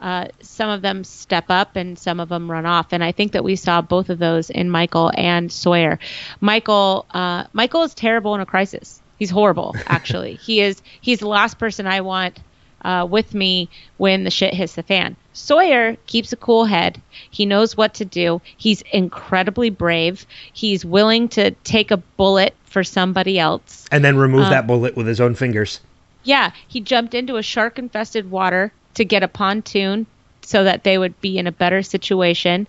uh, some of them step up and some of them run off. And i think that we saw both of those in michael and sawyer. Michael uh, michael is terrible in a crisis. He's horrible <laughs> actually. He is he's the last person i want uh, with me when the shit hits the fan. Sawyer keeps a cool head. He knows what to do. He's incredibly brave. He's willing to take a bullet for somebody else. And then remove Uh, that bullet with his own fingers. yeah, he jumped into a shark infested water to get a pontoon so that they would be in a better situation.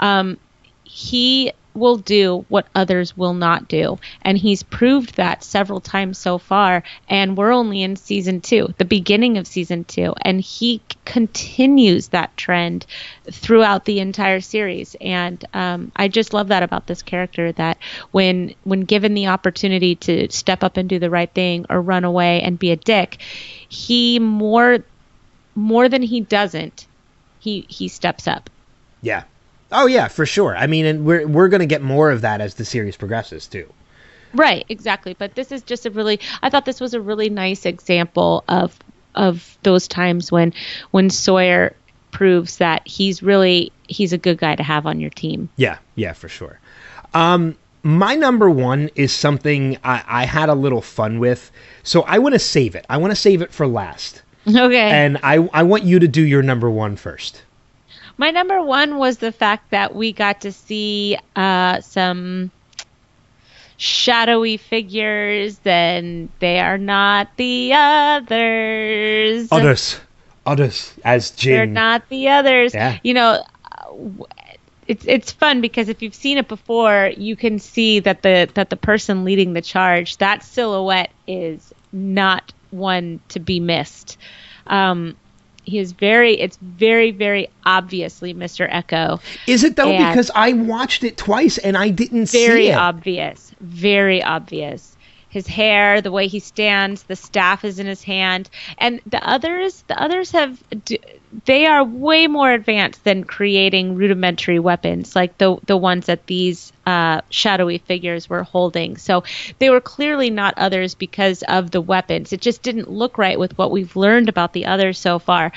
Um, he will do what others will not do. And he's proved that several times so far. And we're only in season two, the beginning of season two. And he continues that trend throughout the entire series. And um, I just love that about this character that when when given the opportunity to step up and do the right thing or run away and be a dick, he more more than he doesn't, he he steps up. Yeah. Oh yeah, for sure. I mean, and we're we're gonna get more of that as the series progresses too. Right, exactly. But this is just a really I thought this was a really nice example of of those times when when Sawyer proves that he's really he's a good guy to have on your team. Yeah, yeah, for sure. Um, my number one is something I, I had a little fun with, so I want to save it. I want to save it for last, <laughs> Okay. and I I want you to do your number one first. My number one was the fact that we got to see uh, some shadowy figures, and they are not the others. Others, others, as Jim. They're not the others. Yeah. You know, uh, it's it's fun because if you've seen it before, you can see that the that the person leading the charge, that silhouette is not one to be missed. Um, he is very. It's very very obviously Mr. Eko. Is it though? And- Because I watched it twice and I didn't Very see it. obvious. Very obvious. His hair, the way he stands, the staff is in his hand, and the others. The others have, they are way more advanced than creating rudimentary weapons like the the ones that these uh, shadowy figures were holding. So they were clearly not others because of the weapons. It just didn't look right with what we've learned about the others so far.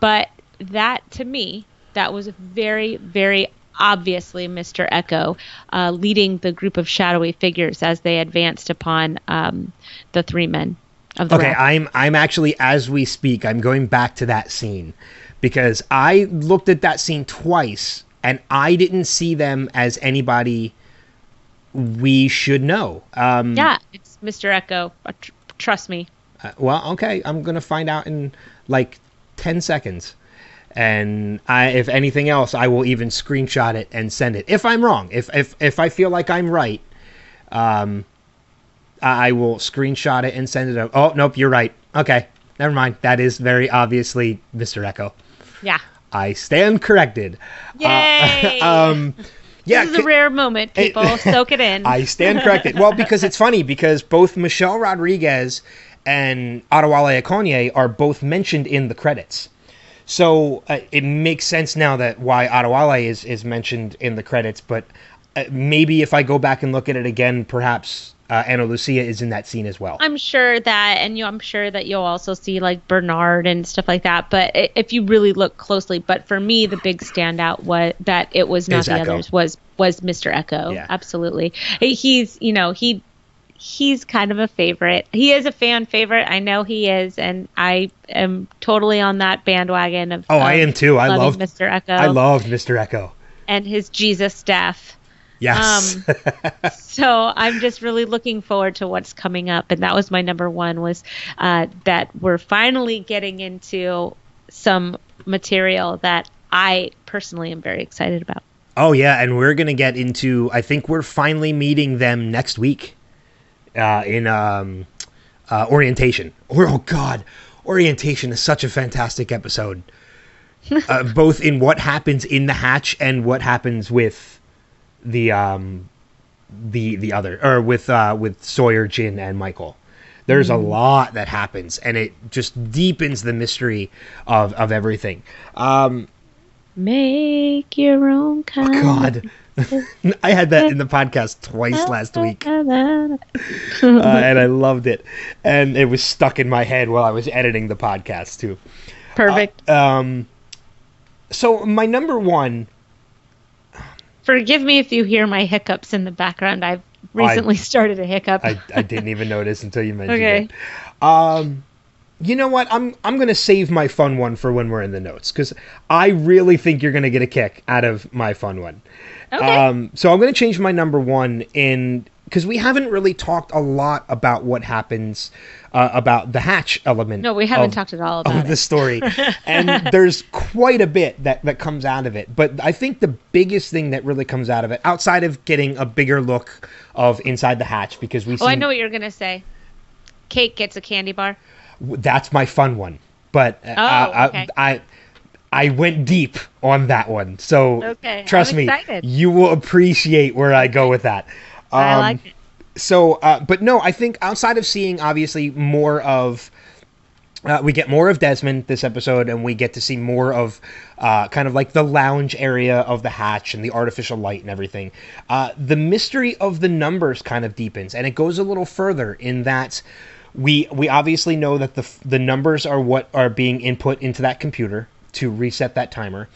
But that to me, that was very, very obviously Mr. Eko uh, leading the group of shadowy figures as they advanced upon um, the three men of the Okay, raft. I'm I'm actually as we speak, I'm going back to that scene because I looked at that scene twice and I didn't see them as anybody we should know. Um, yeah, it's Mr. Eko. Tr- trust me. uh, well, okay, I'm gonna find out in like ten seconds, and I, if anything else, I will even screenshot it and send it. If I'm wrong, if if if I feel like I'm right, um, I will screenshot it and send it out. Oh nope, you're right. Okay, never mind. That is very obviously Mr. Eko. Yeah. I stand corrected. Yay! <laughs> Um, yeah, this is a rare moment, people. <laughs> Soak it in. I stand corrected. Well, because it's funny because both Michelle Rodriguez and Adewale Akonye are both mentioned in the credits. So uh, it makes sense now that why Adewale is is mentioned in the credits. But uh, maybe if I go back and look at it again, perhaps uh, Ana Lucia is in that scene as well. I'm sure that, and you, I'm sure that you'll also see like Bernard and stuff like that. But if you really look closely, but for me, the big standout was that it was not Is the Eko. others was was Mr. Eko. Yeah. Absolutely, he's you know he he's kind of a favorite. He is a fan favorite. I know he is, and I am totally on that bandwagon of. Oh, I am too. I love Mr. Eko. I love Mr. Eko. and his Jesus staff. Yes. Um, <laughs> so I'm just really looking forward to what's coming up, and that was my number one was uh, that we're finally getting into some material that I personally am very excited about. Oh yeah, and we're gonna get into. I think we're finally meeting them next week, uh, in um, uh, orientation. Or oh god, orientation is such a fantastic episode. <laughs> uh, both in what happens in the hatch and what happens with the um, the the other or with uh, with Sawyer, Jin, and Michael. There's a lot that happens, and it just deepens the mystery of of everything. Um, Make your own kind. God. <laughs> I had that in the podcast twice last week, <laughs> uh, and I loved it. And it was stuck in my head while I was editing the podcast, too. Perfect. Um, so, my number one, Forgive me if you hear my hiccups in the background. I've recently started a hiccup. I, I didn't even notice until you mentioned Okay. it. Um, you know what? I'm I'm gonna save my fun one for when we're in the notes because I really think you're gonna get a kick out of my fun one. Okay. Um, so I'm gonna change my number one in because we haven't really talked a lot about what happens uh, about the hatch element. no, we haven't of- talked at all about the story. <laughs> and there's quite a bit that, that comes out of it. But I think the biggest thing that really comes out of it, outside of getting a bigger look of inside the hatch, because we see Oh, I know what you're gonna say. Kate gets a candy bar. that's my fun one. But uh, Oh, okay. I I went deep on that one. So Okay, trust me, you will appreciate where I go with that. I Um, like it. so uh, but no i think outside of seeing obviously more of uh, we get more of desmond this episode and we get to see more of uh, kind of like the lounge area of the hatch and the artificial light and everything uh, the mystery of the numbers kind of deepens and it goes a little further in that we we obviously know that the the numbers are what are being input into that computer to reset that timer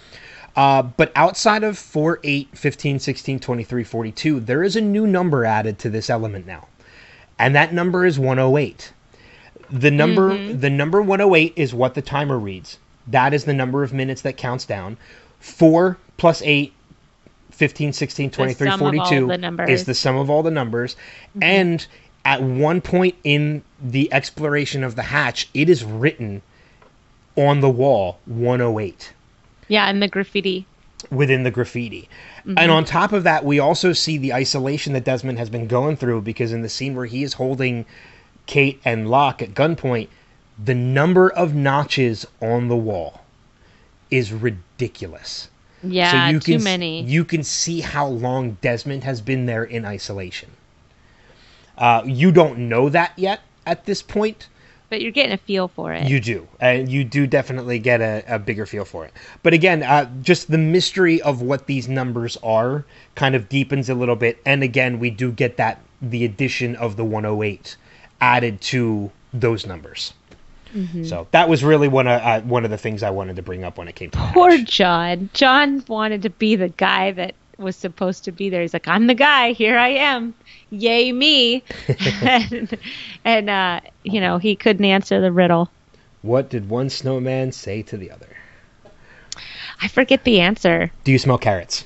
Uh, but outside of 4, 8, 15, 16, 23, 42, there is a new number added to this element now. And that number is 108. The number the number 108 is what the timer reads. That is the number of minutes that counts down. 4 plus 8 15 16 23 sum of all 42 the is the sum of all the numbers and at one point in the exploration of the hatch it is written on the wall 108 Yeah, and the graffiti. within the graffiti. And on top of that, we also see the isolation that Desmond has been going through because in the scene where he is holding Kate and Locke at gunpoint, the number of notches on the wall is ridiculous. Yeah, you too can, many. You can see how long Desmond has been there in isolation. Uh, you don't know that yet at this point, but you're getting a feel for it. you do, and you do definitely get a, a bigger feel for it. But again, uh, just the mystery of what these numbers are kind of deepens a little bit. And again, we do get that the addition of the 108 added to those numbers. Mm-hmm. So that was really one of uh, one of the things I wanted to bring up when it came to Poor hatch. John. John wanted to be the guy that was supposed to be there. He's like, I'm the guy. Here I am. Yay me. <laughs> and and uh, you know, he couldn't answer the riddle. What did one snowman say to the other? I forget the answer. Do you smell carrots?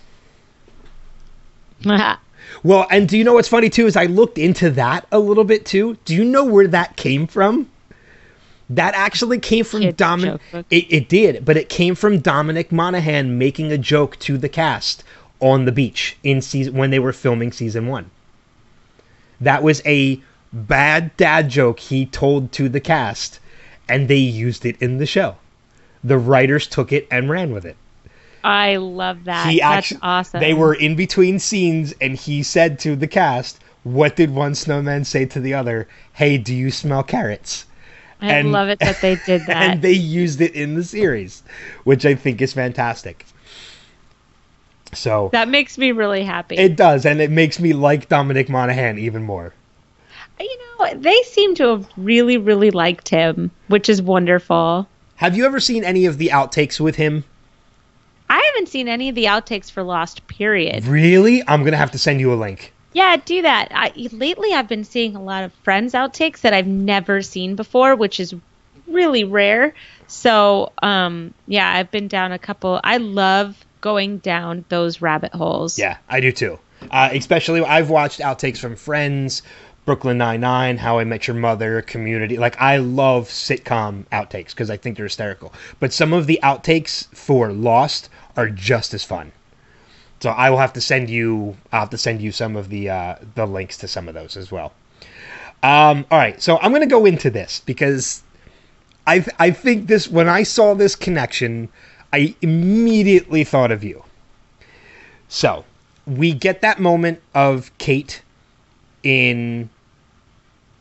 <laughs> Well, and do you know what's funny too is I looked into that a little bit too. Do you know where that came from? That actually came from Dominic. It, it did, but it came from Dominic Monaghan making a joke to the cast on the beach in season when they were filming season one. That was a bad dad joke he told to the cast, and they used it in the show. The writers took it and ran with it I love that. he That's actually awesome. they were in between scenes and he said to the cast what did one snowman say to the other hey do you smell carrots I and- love it that they did <laughs> that. and they used it in the series which i think is fantastic so that makes me really happy. it does and it makes me like dominic monaghan even more you know, they seem to have really, really liked him, which is wonderful. have you ever seen any of the outtakes with him I haven't seen any of the outtakes for Lost, period. really i'm gonna have to send you a link Yeah, do that. I, lately, I've been seeing a lot of Friends outtakes that I've never seen before, which is really rare. So, um, yeah, I've been down a couple. I love going down those rabbit holes. Yeah, I do too. Uh, especially, I've watched outtakes from Friends, Brooklyn Nine Nine, How I Met Your Mother, Community. Like, I love sitcom outtakes because I think they're hysterical. But some of the outtakes for Lost are just as fun. So I will have to send you. I'll have to send you some of the uh, the links to some of those as well. Um, all right, so I'm gonna go into this because I I think this when I saw this connection, I immediately thought of you. So we get that moment of Kate in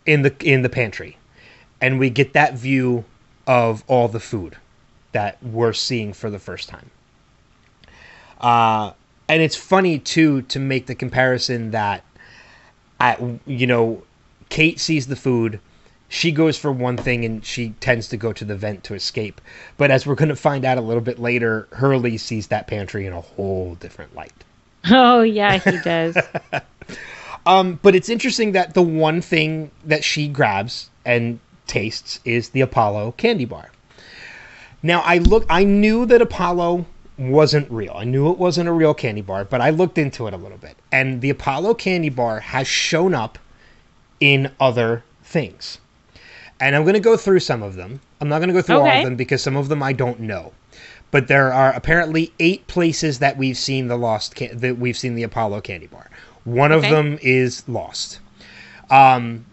in the in the pantry, and we get that view of all the food that we're seeing for the first time. Uh, and it's funny too to make the comparison that, at you know, Kate sees the food. She goes for one thing and she tends to go to the vent to escape. But as we're going to find out a little bit later, Hurley sees that pantry in a whole different light. Oh, yeah, he <laughs> does. Um, but it's interesting that the one thing that she grabs and tastes is the Apollo candy bar. Now I look I knew that Apollo wasn't real. I knew it wasn't a real candy bar, but I looked into it a little bit. And the Apollo candy bar has shown up in other things. And I'm going to go through some of them. I'm not going to go through all of them because some of them I don't know. But there are apparently eight places that we've seen the lost can- that we've seen the Apollo candy bar. One of them is lost. Um,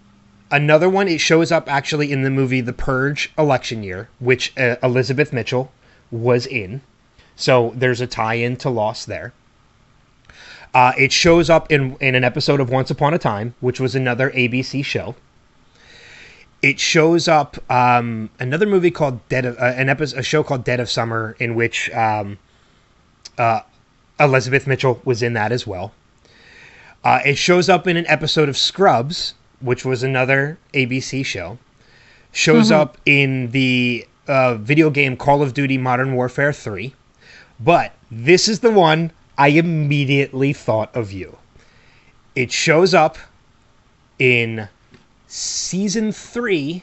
another one it shows up actually in the movie The Purge election year, which uh, Elizabeth Mitchell was in. So there's a tie-in to Lost there. Uh, it shows up in in an episode of Once Upon a Time, which was another ABC show. It shows up um, another movie called Dead of uh, an episode, a show called Dead of Summer, in which um, uh, Elizabeth Mitchell was in that as well. Uh, it shows up in an episode of Scrubs, which was another ABC show. Shows up in the uh, video game Call of Duty Modern Warfare 3. But this is the one I immediately thought of you. It shows up in season 3,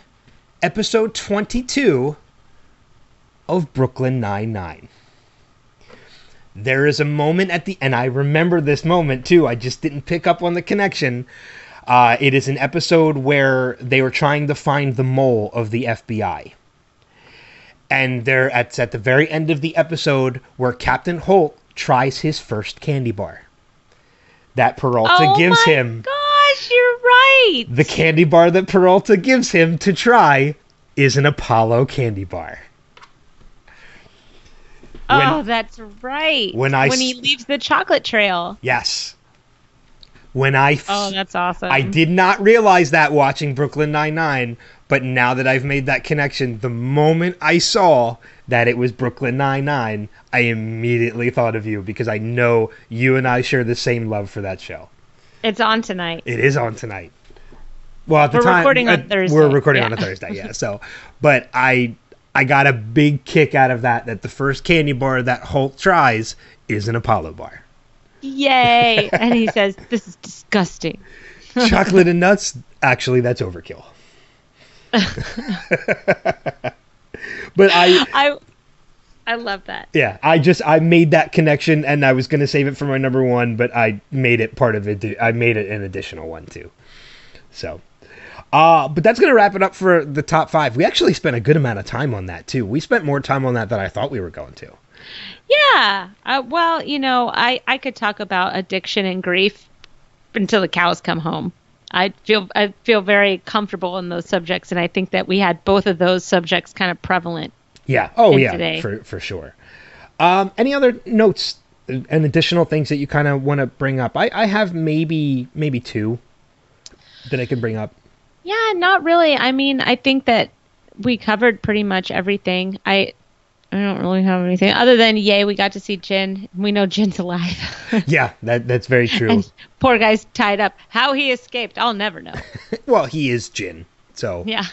episode 22 of Brooklyn Nine-Nine. There is a moment at the and I remember this moment too. I just didn't pick up on the connection. Uh, it is an episode where they were trying to find the mole of the FBI. And they're at, at the very end of the episode where Captain Holt tries his first candy bar. That Peralta oh gives my him You're right. the candy bar that Peralta gives him to try is an Apollo candy bar. oh, that's right. when I when he leaves the chocolate trail. Yes. When I Oh, that's awesome. I did not realize that watching Brooklyn Nine Nine, but now that I've made that connection, the moment I saw that it was Brooklyn Nine Nine, I immediately thought of you because I know you and I share the same love for that show. It's on tonight. It is on tonight. Well, at the We're time, recording on uh, Thursday, We're recording on a Thursday, yeah. <laughs> So, but I I got a big kick out of that. That the first candy bar that Holt tries is an Apollo bar. Yay! <laughs> and he says, "This is disgusting." <laughs> chocolate and nuts actually that's overkill but i I I love that. yeah i just i made that connection and i was going to save it for my number one but i made it part of it i made it an additional one too so uh, but that's going to wrap it up for the top five. We actually spent a good amount of time on that too. We spent more time on that than I thought we were going to. Yeah. Uh, well, you know, I I could talk about addiction and grief until the cows come home. I feel I feel very comfortable in those subjects, and I think that we had both of those subjects kind of prevalent. Yeah. Oh, yeah. today. For for sure. Um, any other notes and additional things that you kind of want to bring up? I, I have maybe maybe two that I can bring up. Yeah, not really. I mean, I think that we covered pretty much everything. I I don't really have anything other than yay, we got to see Jin. We know Jin's alive. <laughs> Yeah, that that's very true. and poor guy's tied up. How he escaped, I'll never know. <laughs> well, he is Jin, so <laughs> Yeah.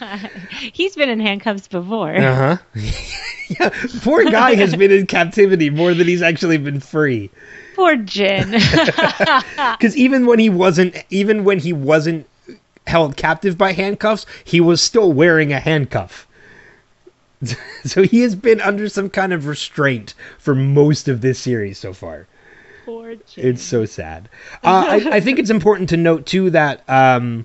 He's been in handcuffs before. uh huh. <laughs> yeah, poor guy has been in captivity more than he's actually been free. Poor Jin. <laughs> Because even when he wasn't, even when he wasn't held captive by handcuffs, he was still wearing a handcuff. so he has been under some kind of restraint for most of this series so far. poor Jin. It's so sad. Uh, I, I think it's important to note too that um,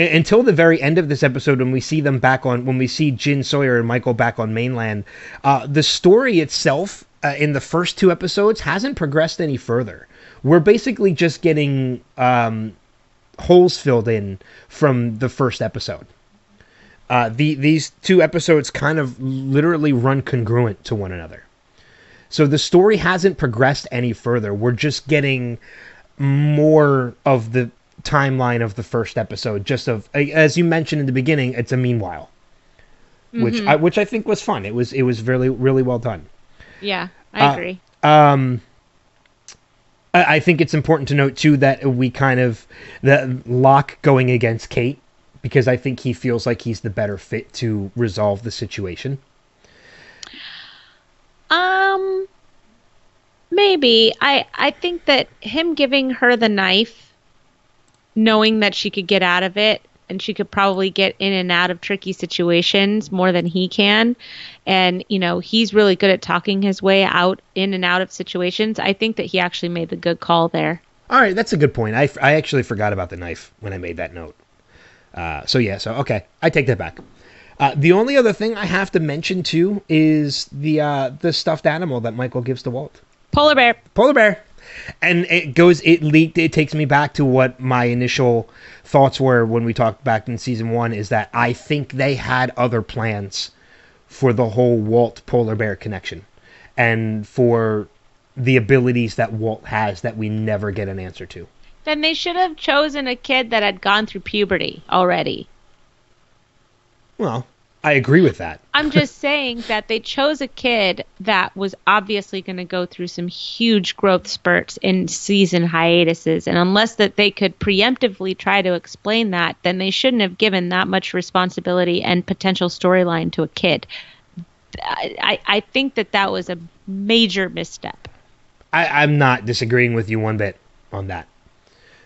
until the very end of this episode, when we see them back on, when we see Jin Sawyer and Michael back on mainland, uh, the story itself uh, in the first two episodes hasn't progressed any further. We're basically just getting um, holes filled in from the first episode. Uh, the these two episodes kind of literally run congruent to one another. So the story hasn't progressed any further. We're just getting more of the timeline of the first episode. Just of as you mentioned in the beginning, it's a meanwhile, which I, which I think was fun. It was it was really really well done. Yeah, I Uh, agree. Um, I, I think it's important to note too that we kind of that Locke going against Kate because I think he feels like he's the better fit to resolve the situation. Um maybe. I I think that him giving her the knife knowing that she could get out of it and she could probably get in and out of tricky situations more than he can and you know he's really good at talking his way out in and out of situations i think that he actually made the good call there All right, that's a good point. I, I actually forgot about the knife when I made that note. Uh, so yeah, so okay, I take that back. Uh, the only other thing I have to mention too is the uh, the stuffed animal that Michael gives to Walt, polar bear polar bear, and it goes it leaked. It takes me back to what my initial thoughts were when we talked back in season one. Is that I think they had other plans for the whole Walt polar bear connection, and for the abilities that Walt has that we never get an answer to. then they should have chosen a kid that had gone through puberty already Well, I agree with that. I'm just <laughs> saying that they chose a kid that was obviously going to go through some huge growth spurts in season hiatuses, and unless that they could preemptively try to explain that, then they shouldn't have given that much responsibility and potential storyline to a kid. I, I think that that was a major misstep. I, I'm not disagreeing with you one bit on that.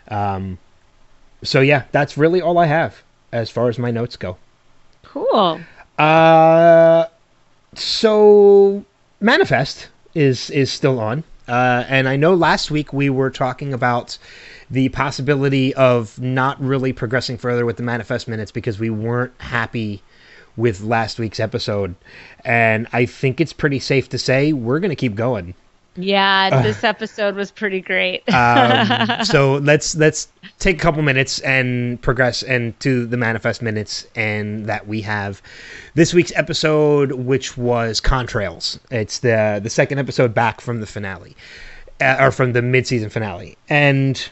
Um, so yeah, that's really all I have as far as my notes go. Cool. Uh, so manifest is is still on, uh, and I know last week we were talking about the possibility of not really progressing further with the manifest minutes because we weren't happy with last week's episode, and I think it's pretty safe to say we're gonna keep going. Yeah, this episode was pretty great. Um, <laughs> so let's let's take a couple minutes and progress and to the manifest minutes and that we have this week's episode, which was Contrails. It's the the second episode back from the finale, uh, or from the mid season finale, and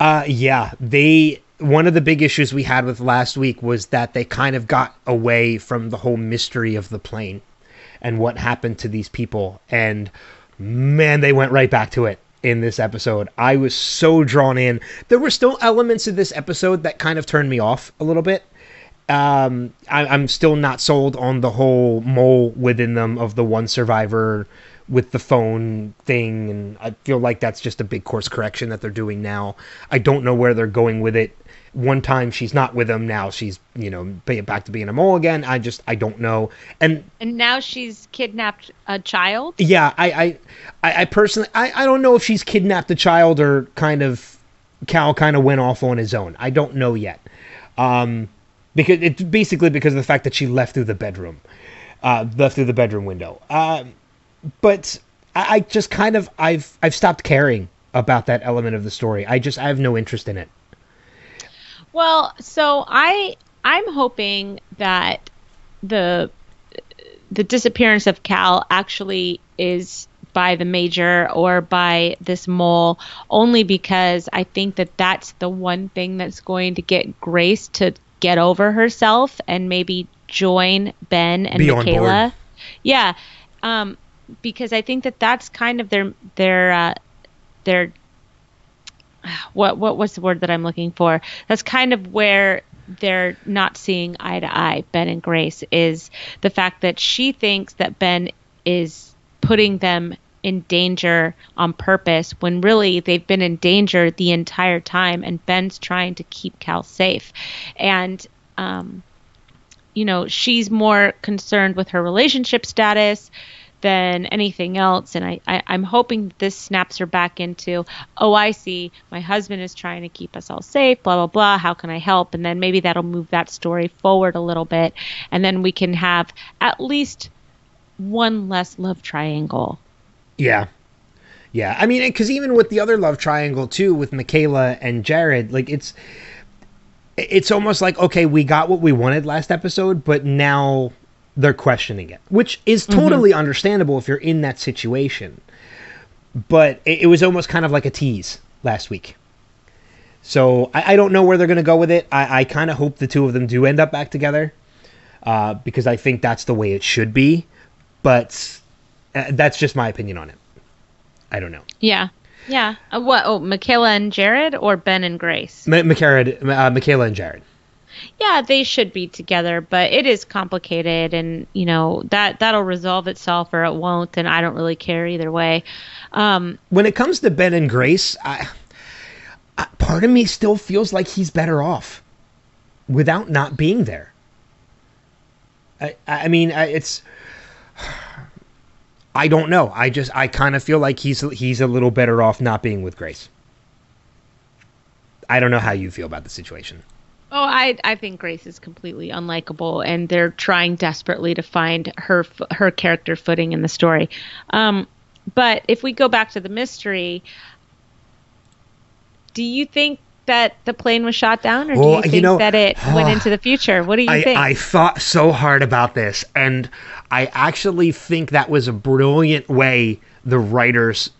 uh, yeah, they. One of the big issues we had with last week was that they kind of got away from the whole mystery of the plane and what happened to these people. And man, they went right back to it in this episode. I was so drawn in. There were still elements of this episode that kind of turned me off a little bit. Um, I, I'm still not sold on the whole mole within them of the one survivor with the phone thing, and I feel like that's just a big course correction that they're doing now. I don't know where they're going with it one time she's not with him now she's you know back to being a mole again. I just i don't know. And and now she's kidnapped a child? Yeah i i i personally i, I don't know if she's kidnapped a child or kind of cal kind of went off on his own. I don't know yet. Um because it's basically because of the fact that she left through the bedroom uh left through the bedroom window. Um but I, I just kind of i've i've stopped caring about that element of the story. I just i have no interest in it well, so I I'm hoping that the the disappearance of Cal actually is by the major or by this mole only because I think that that's the one thing that's going to get Grace to get over herself and maybe join Ben and Be Michaela. Yeah. Um, because I think that that's kind of their their uh, their what what what's the word that I'm looking for? That's kind of where they're not seeing eye to eye. Ben and Grace is the fact that she thinks that Ben is putting them in danger on purpose when really they've been in danger the entire time and Ben's trying to keep Cal safe. And um you know, she's more concerned with her relationship status than anything else. And I, I, am hoping this snaps her back into, oh, I see, my husband is trying to keep us all safe, blah, blah, blah. How can I help? And then maybe that'll move that story forward a little bit. And then we can have at least one less love triangle. Yeah. Yeah. I mean, because even with the other love triangle, too, with Michaela and Jared, like it's. It's almost like okay, we got what we wanted last episode, but now they're questioning it, which is totally mm-hmm. understandable if you're in that situation. But it, it, was almost kind of like a tease last week. So I, I don't know where they're going to go with it. I, I kind of hope the two of them do end up back together uh, because I think that's the way it should be. But uh, that's just my opinion on it. I don't know. Yeah. Yeah. Uh, what? Oh, Michaela and Jared or Ben and Grace? M- Michaela, uh, Michaela and Jared yeah, they should be together, but it is complicated, and you know that that'll resolve itself or it won't, and I don't really care either way. Um, when it comes to Ben and Grace, I, I, part of me still feels like he's better off without not being there. I, I mean, I, it's. I don't know. I just I kind of feel like he's he's a little better off not being with Grace. I don't know how you feel about the situation. Oh, I I think Grace is completely unlikable, and they're trying desperately to find her her character footing in the story. Um, but if we go back to the mystery, do you think that the plane was shot down, or do you think you know, that it went into the <sighs> future? What do you I, think? I thought so hard about this, and I actually think that was a brilliant way the writers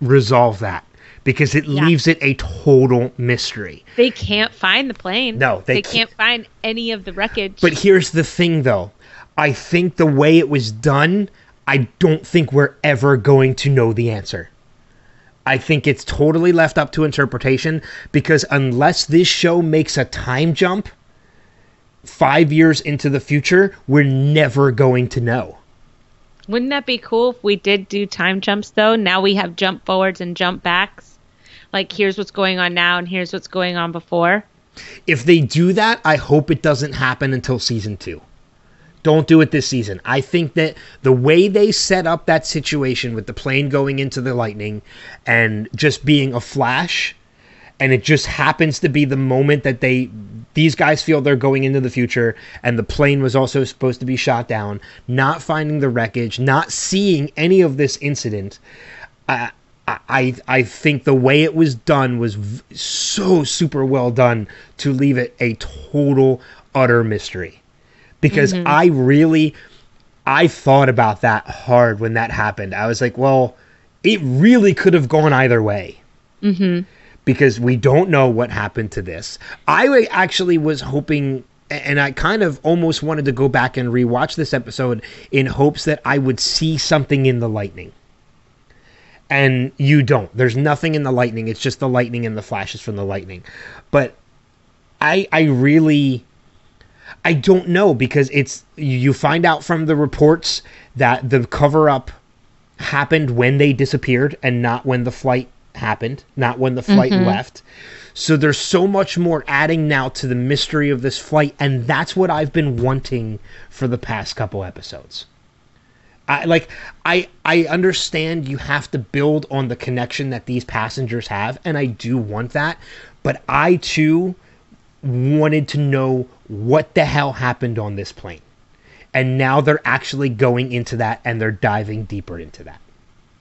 resolve that because it yeah. leaves it a total mystery. They can't find the plane. No, they, they can't. can't find any of the wreckage. But here's the thing, though. I think the way it was done, I don't think we're ever going to know the answer. I think it's totally left up to interpretation because unless this show makes a time jump, five years into the future, we're never going to know. Wouldn't that be cool if we did do time jumps though? Now we have jump forwards and jump backs. Like here's what's going on now and here's what's going on before. If they do that, I hope it doesn't happen until season two. Don't do it this season. I think that the way they set up that situation with the plane going into the lightning and just being a flash, and it just happens to be the moment that they these guys feel they're going into the future, and the plane was also supposed to be shot down, not finding the wreckage, not seeing any of this incident. I I I think the way it was done was v- so super well done to leave it a total utter mystery because I really I thought about that hard when that happened. I was like, well, it really could have gone either way. Mm-hmm. Because we don't know what happened to this. I actually was hoping, and I kind of almost wanted to go back and rewatch this episode in hopes that I would see something in the lightning. And you don't. There's nothing in the lightning. It's just the lightning and the flashes from the lightning. But I I really I don't know because it's you find out from the reports that the cover up happened when they disappeared and not when the flight happened, not when the flight mm-hmm. left. So there's so much more adding now to the mystery of this flight and that's what I've been wanting for the past couple episodes. I like I I understand you have to build on the connection that these passengers have and I do want that, but I too wanted to know what the hell happened on this plane. And now they're actually going into that and they're diving deeper into that.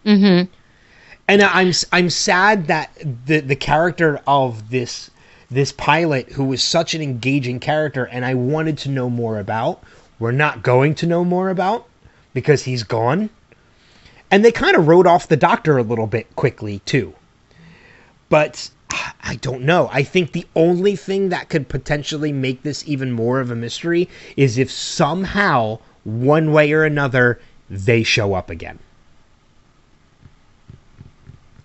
Mm-hmm. And I'm I'm sad that the the character of this this pilot who was such an engaging character and I wanted to know more about, we're not going to know more about because he's gone. And they kind of wrote off the doctor a little bit quickly too. But I don't know. I think the only thing that could potentially make this even more of a mystery is if somehow, one way or another, they show up again.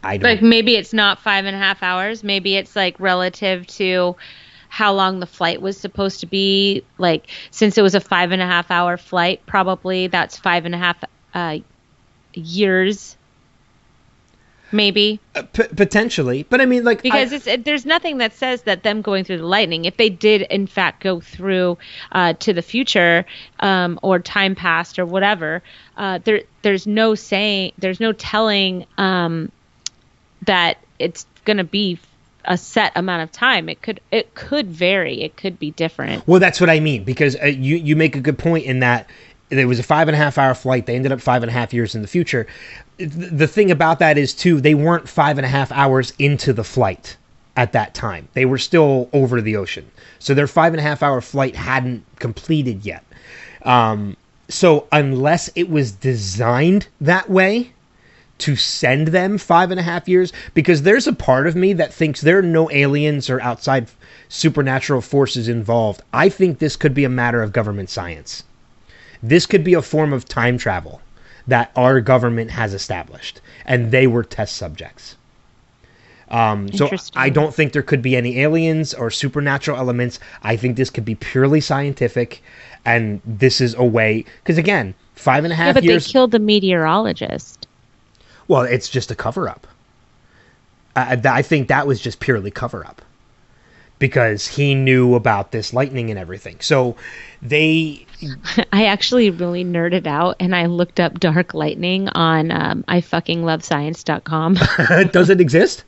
I don't. Like maybe it's not five and a half hours. Maybe it's like relative to how long the flight was supposed to be. Like since it was a five and a half hour flight, probably that's five and a half uh, years. Maybe Uh, p- potentially, but I mean, like, because I, it's it, there's nothing that says that them going through the lightning if they did in fact go through uh, to the future um, or time past or whatever uh, there there's no saying there's no telling um, that it's going to be a set amount of time it could it could vary it could be different well, that's what I mean because uh, you you make a good point in that there was a five and a half hour flight. They ended up five and a half years in the future. The thing about that is too, they weren't five and a half hours into the flight at that time. They were still over the ocean, so their five and a half hour flight hadn't completed yet. Um, so unless it was designed that way, to send them five and a half years because there's a part of me that thinks there are no aliens or outside supernatural forces involved. I think this could be a matter of government science. This could be a form of time travel that our government has established, and they were test subjects. Um, so I don't think there could be any aliens or supernatural elements. I think this could be purely scientific, and this is a way because again, five and a half yeah but years. they killed the meteorologist Well, it's just a cover up. I, I think that was just purely cover up because he knew about this lightning and everything. So they, <laughs> I actually really nerded out and I looked up dark lightning on um, ifuckinglovescience.com. <laughs> does it exist?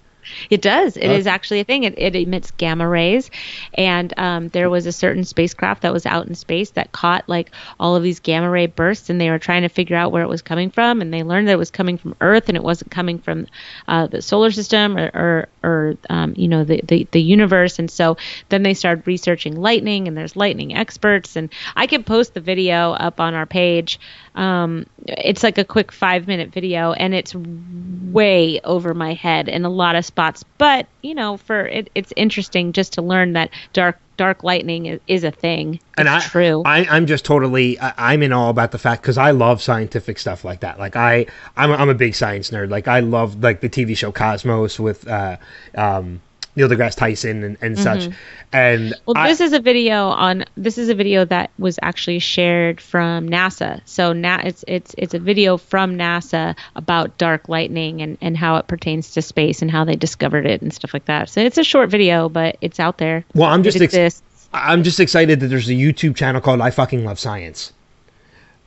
It does. It is Okay. actually a thing. It, it emits gamma rays, and um, there was a certain spacecraft that was out in space that caught like all of these gamma ray bursts, and they were trying to figure out where it was coming from, and they learned that it was coming from Earth, and it wasn't coming from uh, the solar system or or, or um, you know the, the the universe, and so then they started researching lightning, and there's lightning experts, and I can post the video up on our page. Um, it's like a quick five minute video, and it's way over my head in a lot of spots. But you know, for it, it's interesting just to learn that dark dark lightning is, is a thing. It's and I, true. I, I'm just totally, I, I'm in awe about the fact because I love scientific stuff like that. Like I, I'm, a- I'm a big science nerd. Like I love like the TV show Cosmos with, uh, um, Neil deGrasse Tyson and, and such. And Mm-hmm. Well, I- this is a video on this is a video that was actually shared from NASA. So now it's it's it's a video from NASA about dark lightning and and how it pertains to space and how they discovered it and stuff like that. So it's a short video, but it's out there. Well, I'm just ex- exists. I'm just excited that there's a YouTube channel called I fucking love science.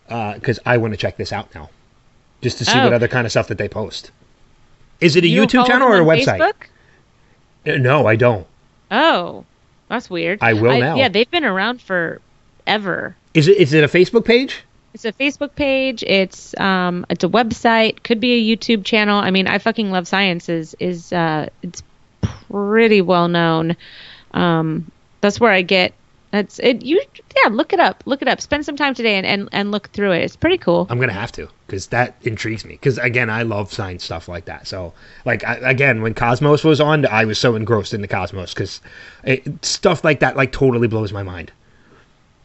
Because I want to check this out now, just to see Oh. what other kind of stuff that they post. Is it a You YouTube channel or a website? Facebook? Uh, No, I don't. Oh, that's weird. I will now. Yeah, they've been around for ever. Is it is it a Facebook page? It's a Facebook page. It's um, it's a website. Could be a YouTube channel. I mean, I fucking love science. Is is uh, it's pretty well known. Um, that's where I get. That's it. You yeah, look it up. Look it up. Spend some time today and and, and look through it. It's pretty cool. I'm gonna have to because that intrigues me. Because again, I love science stuff like that. So, like I, again, when Cosmos was on, I was so engrossed in the Cosmos because stuff like that like totally blows my mind.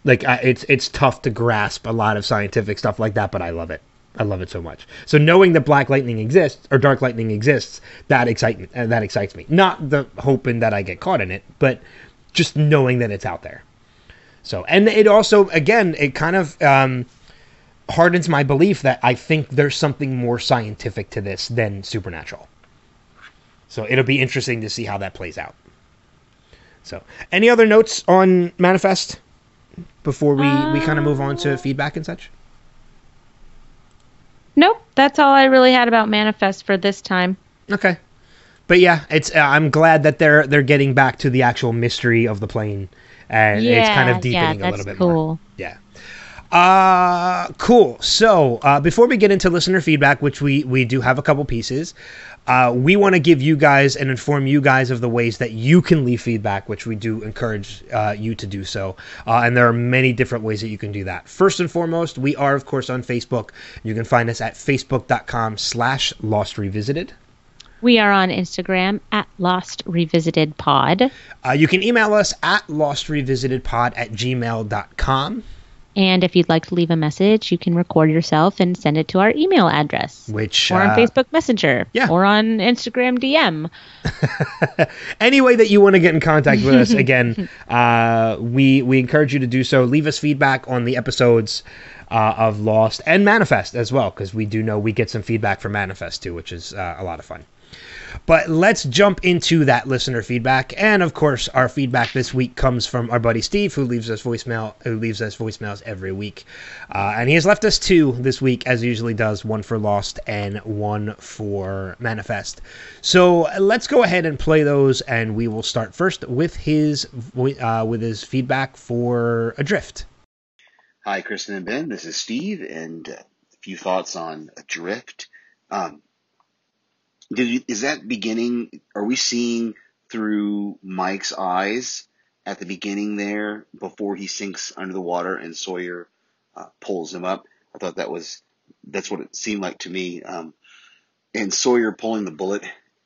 Like I, it's it's tough to grasp a lot of scientific stuff like that, but I love it. I love it so much. So knowing that black lightning exists or dark lightning exists, that excitement. Uh, that excites me. Not the hoping that I get caught in it, but just knowing that it's out there. So, and it also, again, it kind of um, hardens my belief that I think there's something more scientific to this than supernatural. So it'll be interesting to see how that plays out. So, any other notes on Manifest before we, we kind of move on to feedback and such? Nope, that's all I really had about Manifest for this time. Okay, but yeah, it's uh, I'm glad that they're they're getting back to the actual mystery of the plane, and it's kind of deepening yeah, a little bit cool. more. Yeah. Uh cool. So uh, before we get into listener feedback, which we we do have a couple pieces, uh, we want to give you guys and inform you guys of the ways that you can leave feedback, which we do encourage uh, you to do so. Uh, and there are many different ways that you can do that. First and foremost, we are of course on Facebook. You can find us at facebook.com/slash Lost Revisited. We are on Instagram at Lost Revisited Pod. Uh, you can email us at lostrevisitedpod at gmail.com, And if you'd like to leave a message, you can record yourself and send it to our email address. which Or on uh, Facebook Messenger. yeah. Or on Instagram DM. <laughs> any way that you want to get in contact with us <laughs> again uh, we we encourage you to do so leave us feedback on the episodes uh, of lost and manifest as well because we do know we get some feedback from manifest too which is uh, a lot of fun but let's jump into that listener feedback and of course our feedback this week comes from our buddy steve who leaves us voicemail who leaves us voicemails every week uh, and he has left us two this week as he usually does one for lost and one for manifest so let's go ahead and play those and we will start first with his uh, with his feedback for adrift Hi, Kristen and Ben. This is Steve, and a few thoughts on Adrift. Um, did is that beginning? Are we seeing through Mike's eyes at the beginning there before he sinks under the water and Sawyer uh, pulls him up? I thought that was that's what it seemed like to me. Um, and Sawyer pulling the bullet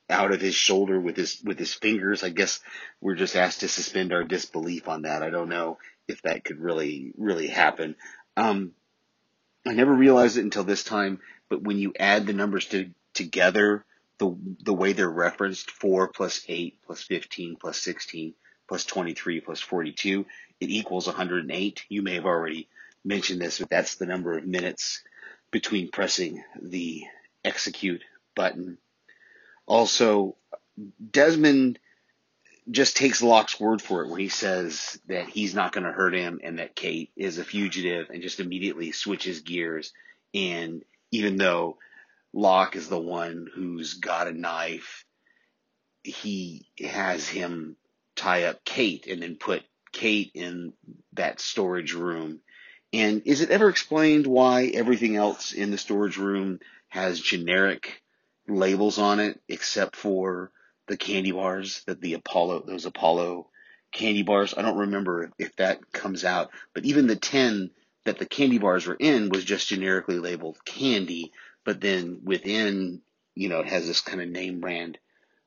out of his shoulder with his with his fingers. I guess we're just asked to suspend our disbelief on that. I don't know if that could really really happen. Um, I never realized it until this time, but when you add the numbers to, together, the the way they're referenced, four plus eight plus fifteen plus sixteen plus twenty three plus forty two, it equals one hundred and eight. You may have already mentioned this, but that's the number of minutes between pressing the execute button. Also, Desmond just takes Locke's word for it when he says that he's not going to hurt him and that Kate is a fugitive and just immediately switches gears. And even though Locke is the one who's got a knife, he has him tie up Kate and then put Kate in that storage room. And is it ever explained why everything else in the storage room has generic labels on it except for the candy bars that the Apollo, those Apollo candy bars. I don't remember if that comes out, but even the 10 that the candy bars were in was just generically labeled candy, but then within, you know, it has this kind of name brand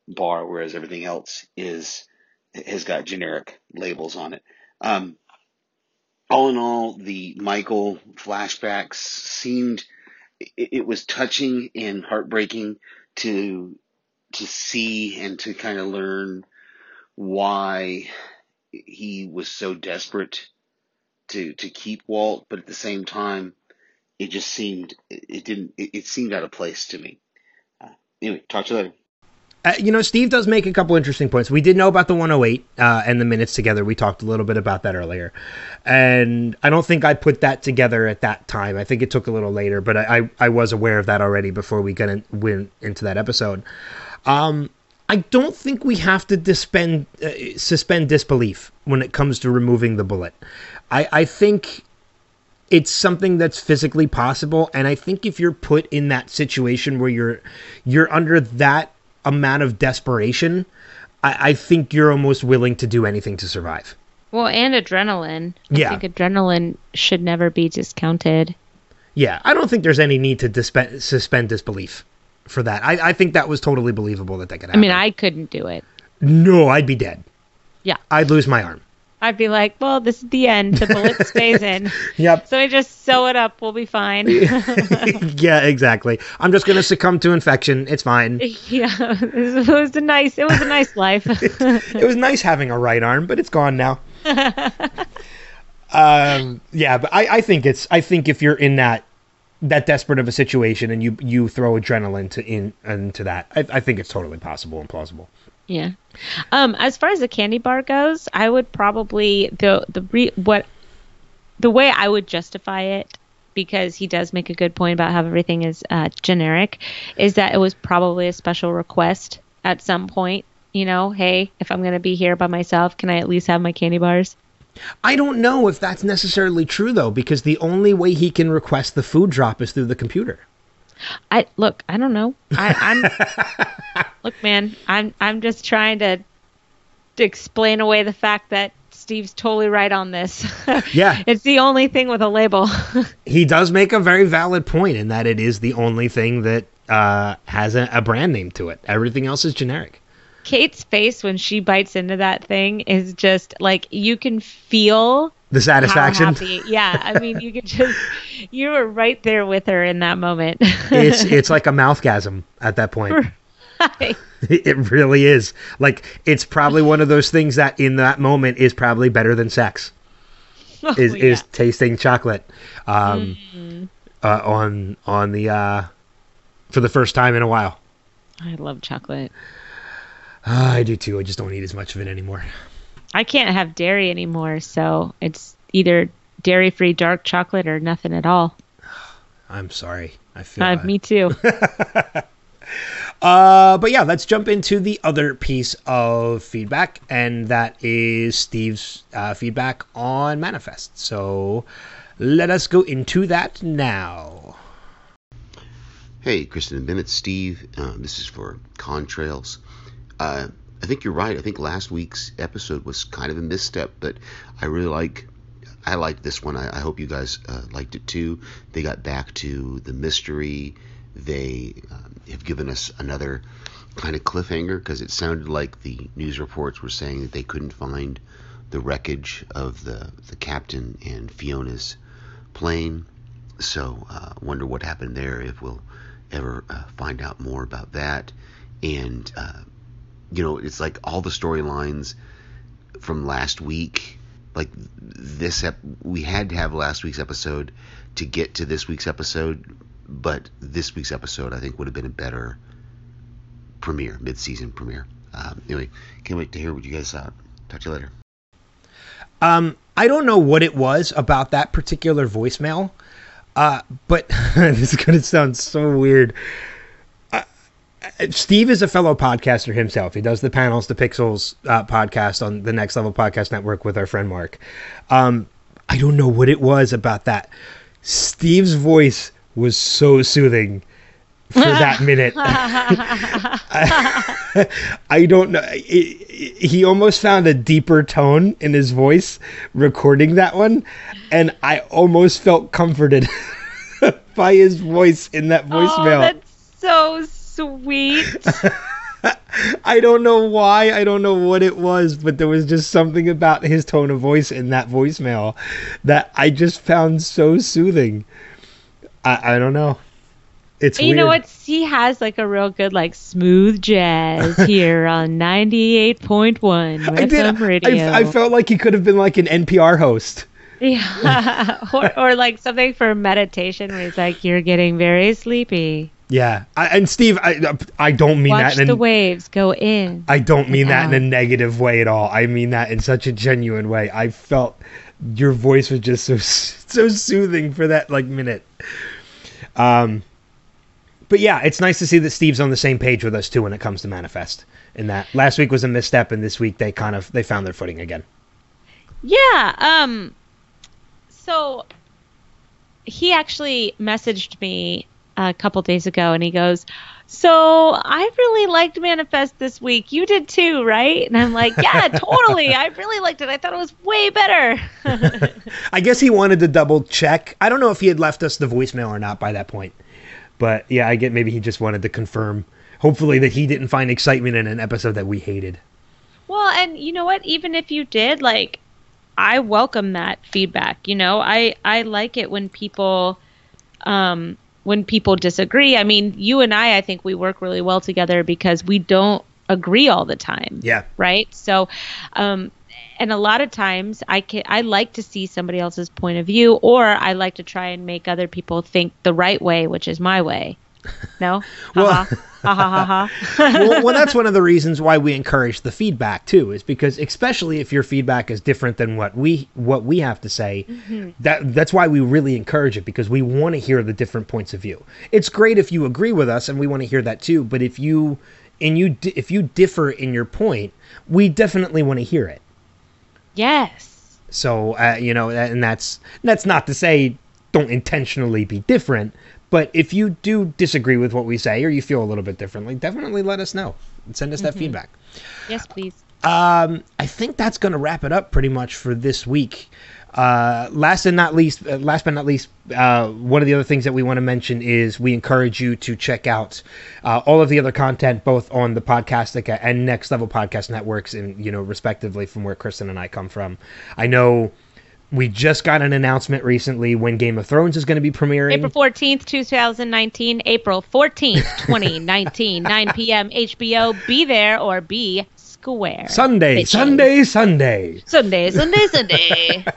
bar, whereas everything else is, has got generic labels on it. Um, all in all, the Michael flashbacks seemed, it, it was touching and heartbreaking to to see and to kind of learn why he was so desperate to to keep Walt, but at the same time, it just seemed it, didn't it, it, seemed out of place to me. Uh, anyway, talk to you later. Uh, you know, Steve does make a couple interesting points. We did know about the 108 uh, and the minutes together. We talked a little bit about that earlier, and I don't think I put that together at that time. I think it took a little later, but I I, I was aware of that already before we got in, went into that episode. Um, I don't think we have to dispend, uh, suspend disbelief when it comes to removing the bullet. I, I think it's something that's physically possible, and I think if you're put in that situation where you're you're under that amount of desperation, I, I think you're almost willing to do anything to survive. Well, and adrenaline. I yeah. think adrenaline should never be discounted. Yeah, I don't think there's any need to suspend disbelief for that. I, I think that was totally believable that that could happen. I mean, I couldn't do it. No, I'd be dead. Yeah. I'd lose my arm. I'd be like, well, this is the end. The bullet <laughs> stays in. Yep. So we just sew it up. We'll be fine. <laughs> yeah, exactly. I'm just gonna succumb to infection. It's fine. <laughs> yeah, it was a nice. It was a nice life. it was nice having a right arm, but it's gone now. um, yeah, but I, I think it's. I think if you're in that that desperate of a situation and you you throw adrenaline to in into that, I, I think it's totally possible and plausible. Yeah. Um, as far as the candy bar goes, I would probably the the re, what the way I would justify it because he does make a good point about how everything is uh, generic is that it was probably a special request at some point. You know, hey, if I'm going to be here by myself, can I at least have my candy bars? I don't know if that's necessarily true though, because the only way he can request the food drop is through the computer. I look. I don't know. I, I'm <laughs> look, man. I'm I'm just trying to, to explain away the fact that Steve's totally right on this. <laughs> Yeah, it's the only thing with a label. <laughs> he does make a very valid point in that it is the only thing that uh, has a, a brand name to it. Everything else is generic. Kate's face when she bites into that thing is just like you can feel the satisfaction. Yeah, I mean, you could just you were right there with her in that moment. it's it's like <laughs> a mouthgasm at that point. Right. <laughs> It really is. Like it's probably one of those things that in that moment is probably better than sex. <laughs> Oh, is yeah. is tasting chocolate um, Mhm. uh, on on the uh, for the first time in a while. I love chocolate. Ah, <sighs> I do too. I just don't eat as much of it anymore. I can't have dairy anymore, so it's either dairy-free dark chocolate or nothing at all. <sighs> I'm sorry. I feel. Uh, uh, me too. <laughs> Uh, but yeah, let's jump into the other piece of feedback, and that is Steve's uh, feedback on Manifest. So let us go into that now. Hey, Kristen and Bennett, Steve. Um, this is for Contrails. I think you're right. I think last week's episode was kind of a misstep, but I really like. I liked this one. I, I hope you guys uh, liked it too. They got back to the mystery. They um, have given us another kind of cliffhanger because it sounded like the news reports were saying that they couldn't find the wreckage of the the captain and Fiona's plane. So, uh, wonder what happened there. If we'll ever uh, find out more about that. And uh, you know, it's like all the storylines from last week. Like this, ep- we had to have last week's episode to get to this week's episode, but this week's episode I think would have been a better premiere, mid-season premiere. Um, anyway, can't wait to hear what you guys thought. Talk to you later. Um, I don't know what it was about that particular voicemail, uh, but <laughs> this is going to sound so weird. Steve is a fellow podcaster himself. He does the panels, the Pixels uh, podcast on the Next Level Podcast Network with our friend Mark. Um, I don't know what it was about that. Steve's voice was so soothing for that <laughs> minute. I, <laughs> I don't know. It, it- he almost found a deeper tone in his voice recording that one, and I almost felt comforted <laughs> by his voice in that oh, voicemail. that's so sweet. <laughs> I don't know why. I don't know what it was, but there was just something about his tone of voice in that voicemail that I just found so soothing. I, I don't know. It's you know weird. what? He has like a real good like smooth jazz <laughs> here on ninety eight point one I did. Radio. I, I felt like he could have been like an NPR host. yeah, <laughs> or or like something for meditation where he's like, "You're getting very sleepy. Yeah, I, and Steve, I I don't mean Watch that in the a, waves go in." I don't mean that in a negative way at all. I mean that in such a genuine way. I felt your voice was just so <laughs> so soothing for that like minute. Um, but yeah, it's nice to see that Steve's on the same page with us too when it comes to manifest. In that last week was a misstep, and this week they kind of they found their footing again. Yeah. Um. So he actually messaged me a couple days ago, and he goes, "So I really liked Manifest this week. You did too, right?" And I'm like, "Yeah, <laughs> totally. I really liked it. I thought it was way better." <laughs> I guess he wanted to double check. I don't know if he had left us the voicemail or not by that point. But yeah, I get maybe he just wanted to confirm, hopefully, that he didn't find excitement in an episode that we hated. Well, and you know what? Even if you did, like, I welcome that feedback. You know, I I like it when people, um, when people disagree. I mean, you and I, I think we work really well together because we don't agree all the time. Yeah. Right. So, um, and a lot of times I can I like to see somebody else's point of view, or I like to try and make other people think the right way, which is my way. No. <laughs> Well- <laughs> well, well, that's one of the reasons why we encourage the feedback too, is because especially if your feedback is different than what we what we have to say, that that's why we really encourage it because we want to hear the different points of view. It's great if you agree with us, and we want to hear that too. But if you and you if you differ in your point, we definitely want to hear it. Yes. So uh, you know, and that's that's not to say don't intentionally be different, but if you do disagree with what we say or you feel a little bit differently, definitely let us know and send us that feedback. Yes, please. Um, I think that's going to wrap it up pretty much for this week. Uh, last and not least, uh, last but not least, uh, one of the other things that we want to mention is we encourage you to check out uh, all of the other content, both on the Podcastica and Next Level Podcast networks, and you know, respectively, from where Kristen and I come from. I know we just got an announcement recently when Game of Thrones is going to be premiering. April 14th, 2019. April 14th, <laughs> 2019. 9 p.m. HBO. Be there or be square. Sunday, Bitches. Sunday, Sunday. Sunday, Sunday, Sunday. <laughs>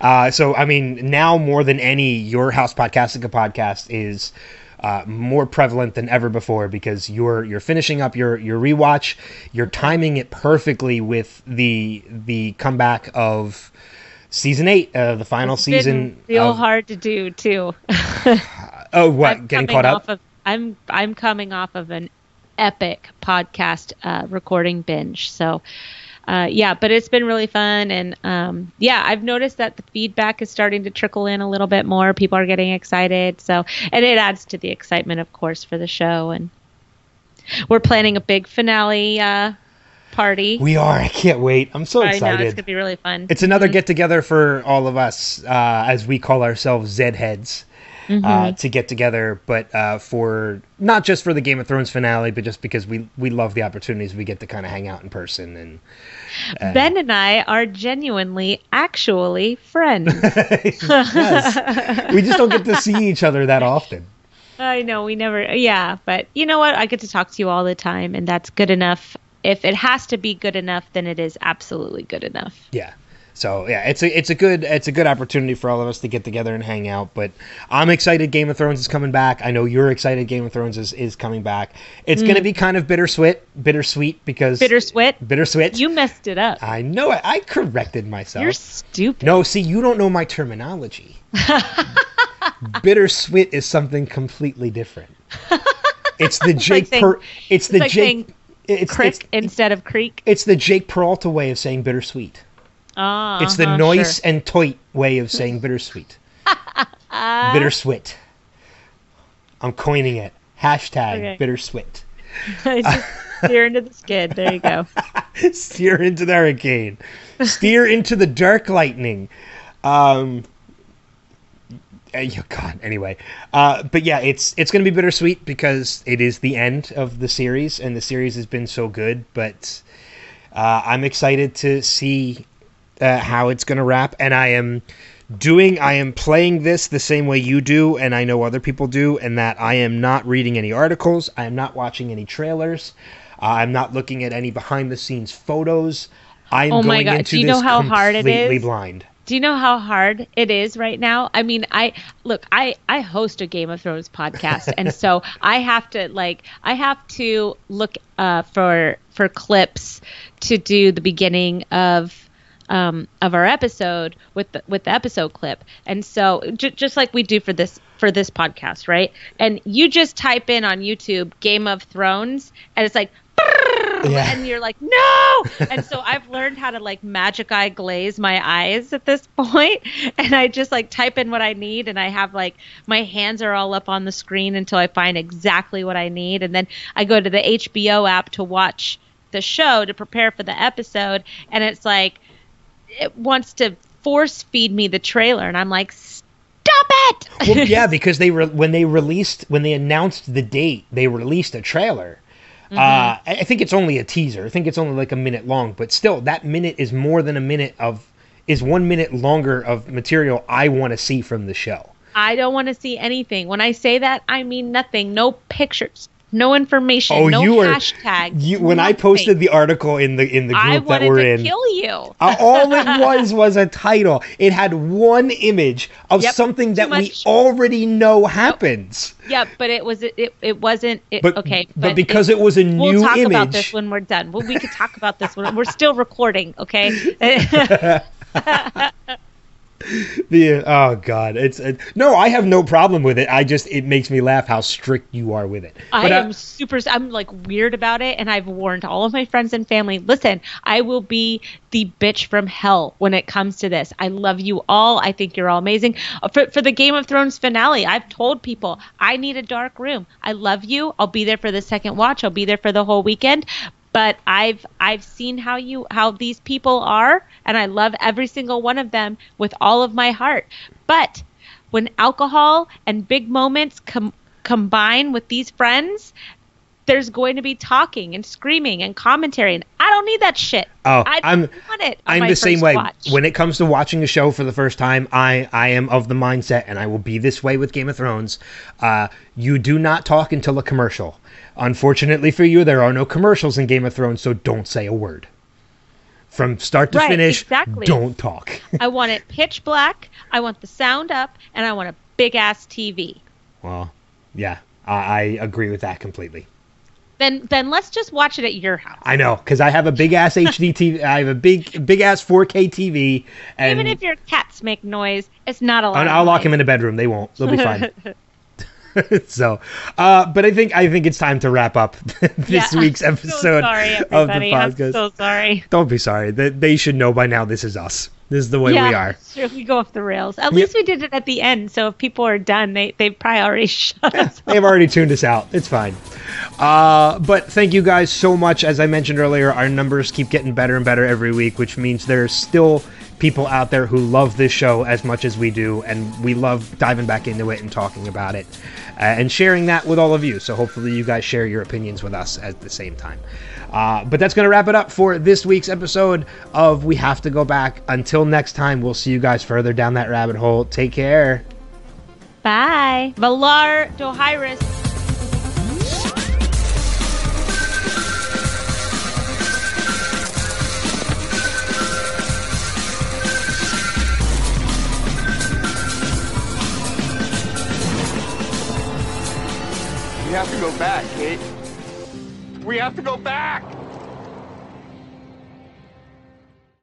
Uh, so, I mean, now more than any, your House Podcastica podcast is uh, more prevalent than ever before because you're you're finishing up your your rewatch. You're timing it perfectly with the the comeback of season eight, uh, the final It's season. real of- hard to do too. <laughs> oh, what? I'm getting caught up? Of, I'm I'm coming off of an epic podcast uh, recording binge. So, uh, yeah, but it's been really fun, and um, yeah, I've noticed that the feedback is starting to trickle in a little bit more. People are getting excited, so and it adds to the excitement, of course, for the show. And we're planning a big finale uh, party. we are. I can't wait. I'm so I know excited. it's gonna be really fun. It's another get together for all of us, uh, as we call ourselves Zed heads, Mm-hmm. uh, to get together. But uh, for not just for the Game of Thrones finale, but just because we we love the opportunities we get to kind of hang out in person and ben and I are genuinely, actually friends. <laughs> yes, we just don't get to see <laughs> each other that often. I know we never, yeah, but you know what? I get to talk to you all the time, and that's good enough. If it has to be good enough, then it is absolutely good enough. Yeah. So yeah, it's a it's a good it's a good opportunity for all of us to get together and hang out. But I'm excited. Game of Thrones is coming back. I know you're excited. Game of Thrones is, is coming back. It's going to be kind of bittersweet, bittersweet because Mm. Bittersweet. bittersweet. You messed it up. I know it. I corrected myself. You're stupid. no, see, you don't know my terminology. <laughs> bittersweet is something completely different. <laughs> It's the Jake. saying- per, it's the like Jake. saying It's, Crick it's instead of creek. it's the Jake Peralta way of saying bittersweet. Ah, It's the uh-huh, noice sure. and toit way of saying bittersweet. <laughs> bittersweet. I'm coining it. Hashtag Okay. bittersweet. <laughs> Steer into the skid. There you go. <laughs> Steer into the hurricane. Steer into the dark lightning. Um. Oh, God. Anyway, uh, but yeah, it's it's going to be bittersweet because it is the end of the series, and the series has been so good. But uh, I'm excited to see uh, how it's going to wrap, and I am doing I am playing this the same way you do and I know other people do and that I am not reading any articles, I am not watching any trailers, uh, I'm not looking at any behind the scenes photos. I'm Oh my going God, into do you this know how hard it completely is? blind. Do you know how hard it is right now? I mean, I look, I I host a Game of Thrones podcast, and <laughs> so I have to like I have to look uh, for for clips to do the beginning of um, of our episode with the, with the episode clip, and so j- just like we do for this for this podcast, right? And you just type in on YouTube Game of Thrones, and it's like Yeah. <laughs> and you're like no! And so i've learned how to like magic eye glaze my eyes at this point. And i just like type in what i need and i have like my hands are all up on the screen until i find exactly what i need. And then i go to the hbo app to watch the show to prepare for the episode. And it's like it wants to force feed me the trailer. And i'm like stop it! Well, yeah, <laughs> because they re- when they released when they announced the date, they released a trailer. Mm-hmm. Uh, I I think it's only a teaser. I think it's only like a minute long, but still, that minute is more than a minute of is one minute longer of material I want to see from the show. I don't want to see anything. When I say that, I mean nothing. No pictures, no information, Oh, no you hashtags. you when I posted the article in the in the I group that we're to in. kill you. Uh, all it <laughs> was was a title. It had one image of Yep, something that we already know happens. yeah, but it was it it wasn't it, But okay. but, because it, was a we'll new talk image, about this when we're done. Well, we could talk about this when we're still recording. Okay. <laughs> <laughs> <laughs> the oh god, it's it, no, I have no problem with it. I just it makes me laugh how strict you are with it. I But, uh, am super. I'm like weird about it, and I've warned all of my friends and family. Listen, I will be the bitch from hell when it comes to this. I love you all. I think you're all amazing. Uh, For for the Game of Thrones finale, I've told people I need a dark room. I love you. I'll be there for the second watch. I'll be there for the whole weekend. But I've I've seen how you how these people are, and I love every single one of them with all of my heart. But when alcohol and big moments com- combine with these friends, there's going to be talking and screaming and commentary, and I don't need that shit. Oh, I I'm- don't want it. I'm the same way. watch. When it comes to watching a show for the first time, I, I am of the mindset, and I will be this way with Game of Thrones. Uh, you do not talk until a commercial. Unfortunately for you, there are no commercials in Game of Thrones, so don't say a word. From start to Right, finish, exactly. don't talk. I want it pitch black. I want the sound up, and I want a big ass TV. well, yeah, I, I agree with that completely. Then then let's just watch it at your house. I know, because I have a big ass HD TV. <laughs> I have a big big ass 4K TV, and Even if your cats make noise, it's not allowed. And I'll lock him in a bedroom. They won't. They'll be fine. <laughs> <laughs> so, uh, but I think I think it's time to wrap up this week's episode so sorry, of the everybody. I'm podcast. so sorry. Don't be sorry. They, they should know by now. This is us. This is the way we are. Sure, we go off the rails. At least we did it at the end, so if people are done, they they probably already <laughs> shut us. <laughs> They've already tuned us out. It's fine. Uh, but thank you guys so much. As I mentioned earlier, our numbers keep getting better and better every week, which means there's still people out there who love this show as much as we do, and we love diving back into it and talking about it uh, and sharing that with all of you. So hopefully, you guys share your opinions with us at the same time. Uh, but that's going to wrap it up for this week's episode of We Have to Go Back. Until next time, we'll see you guys further down that rabbit hole. Take care. Bye. Valar Dohaeris. We have to go back, Kate. We have to go back!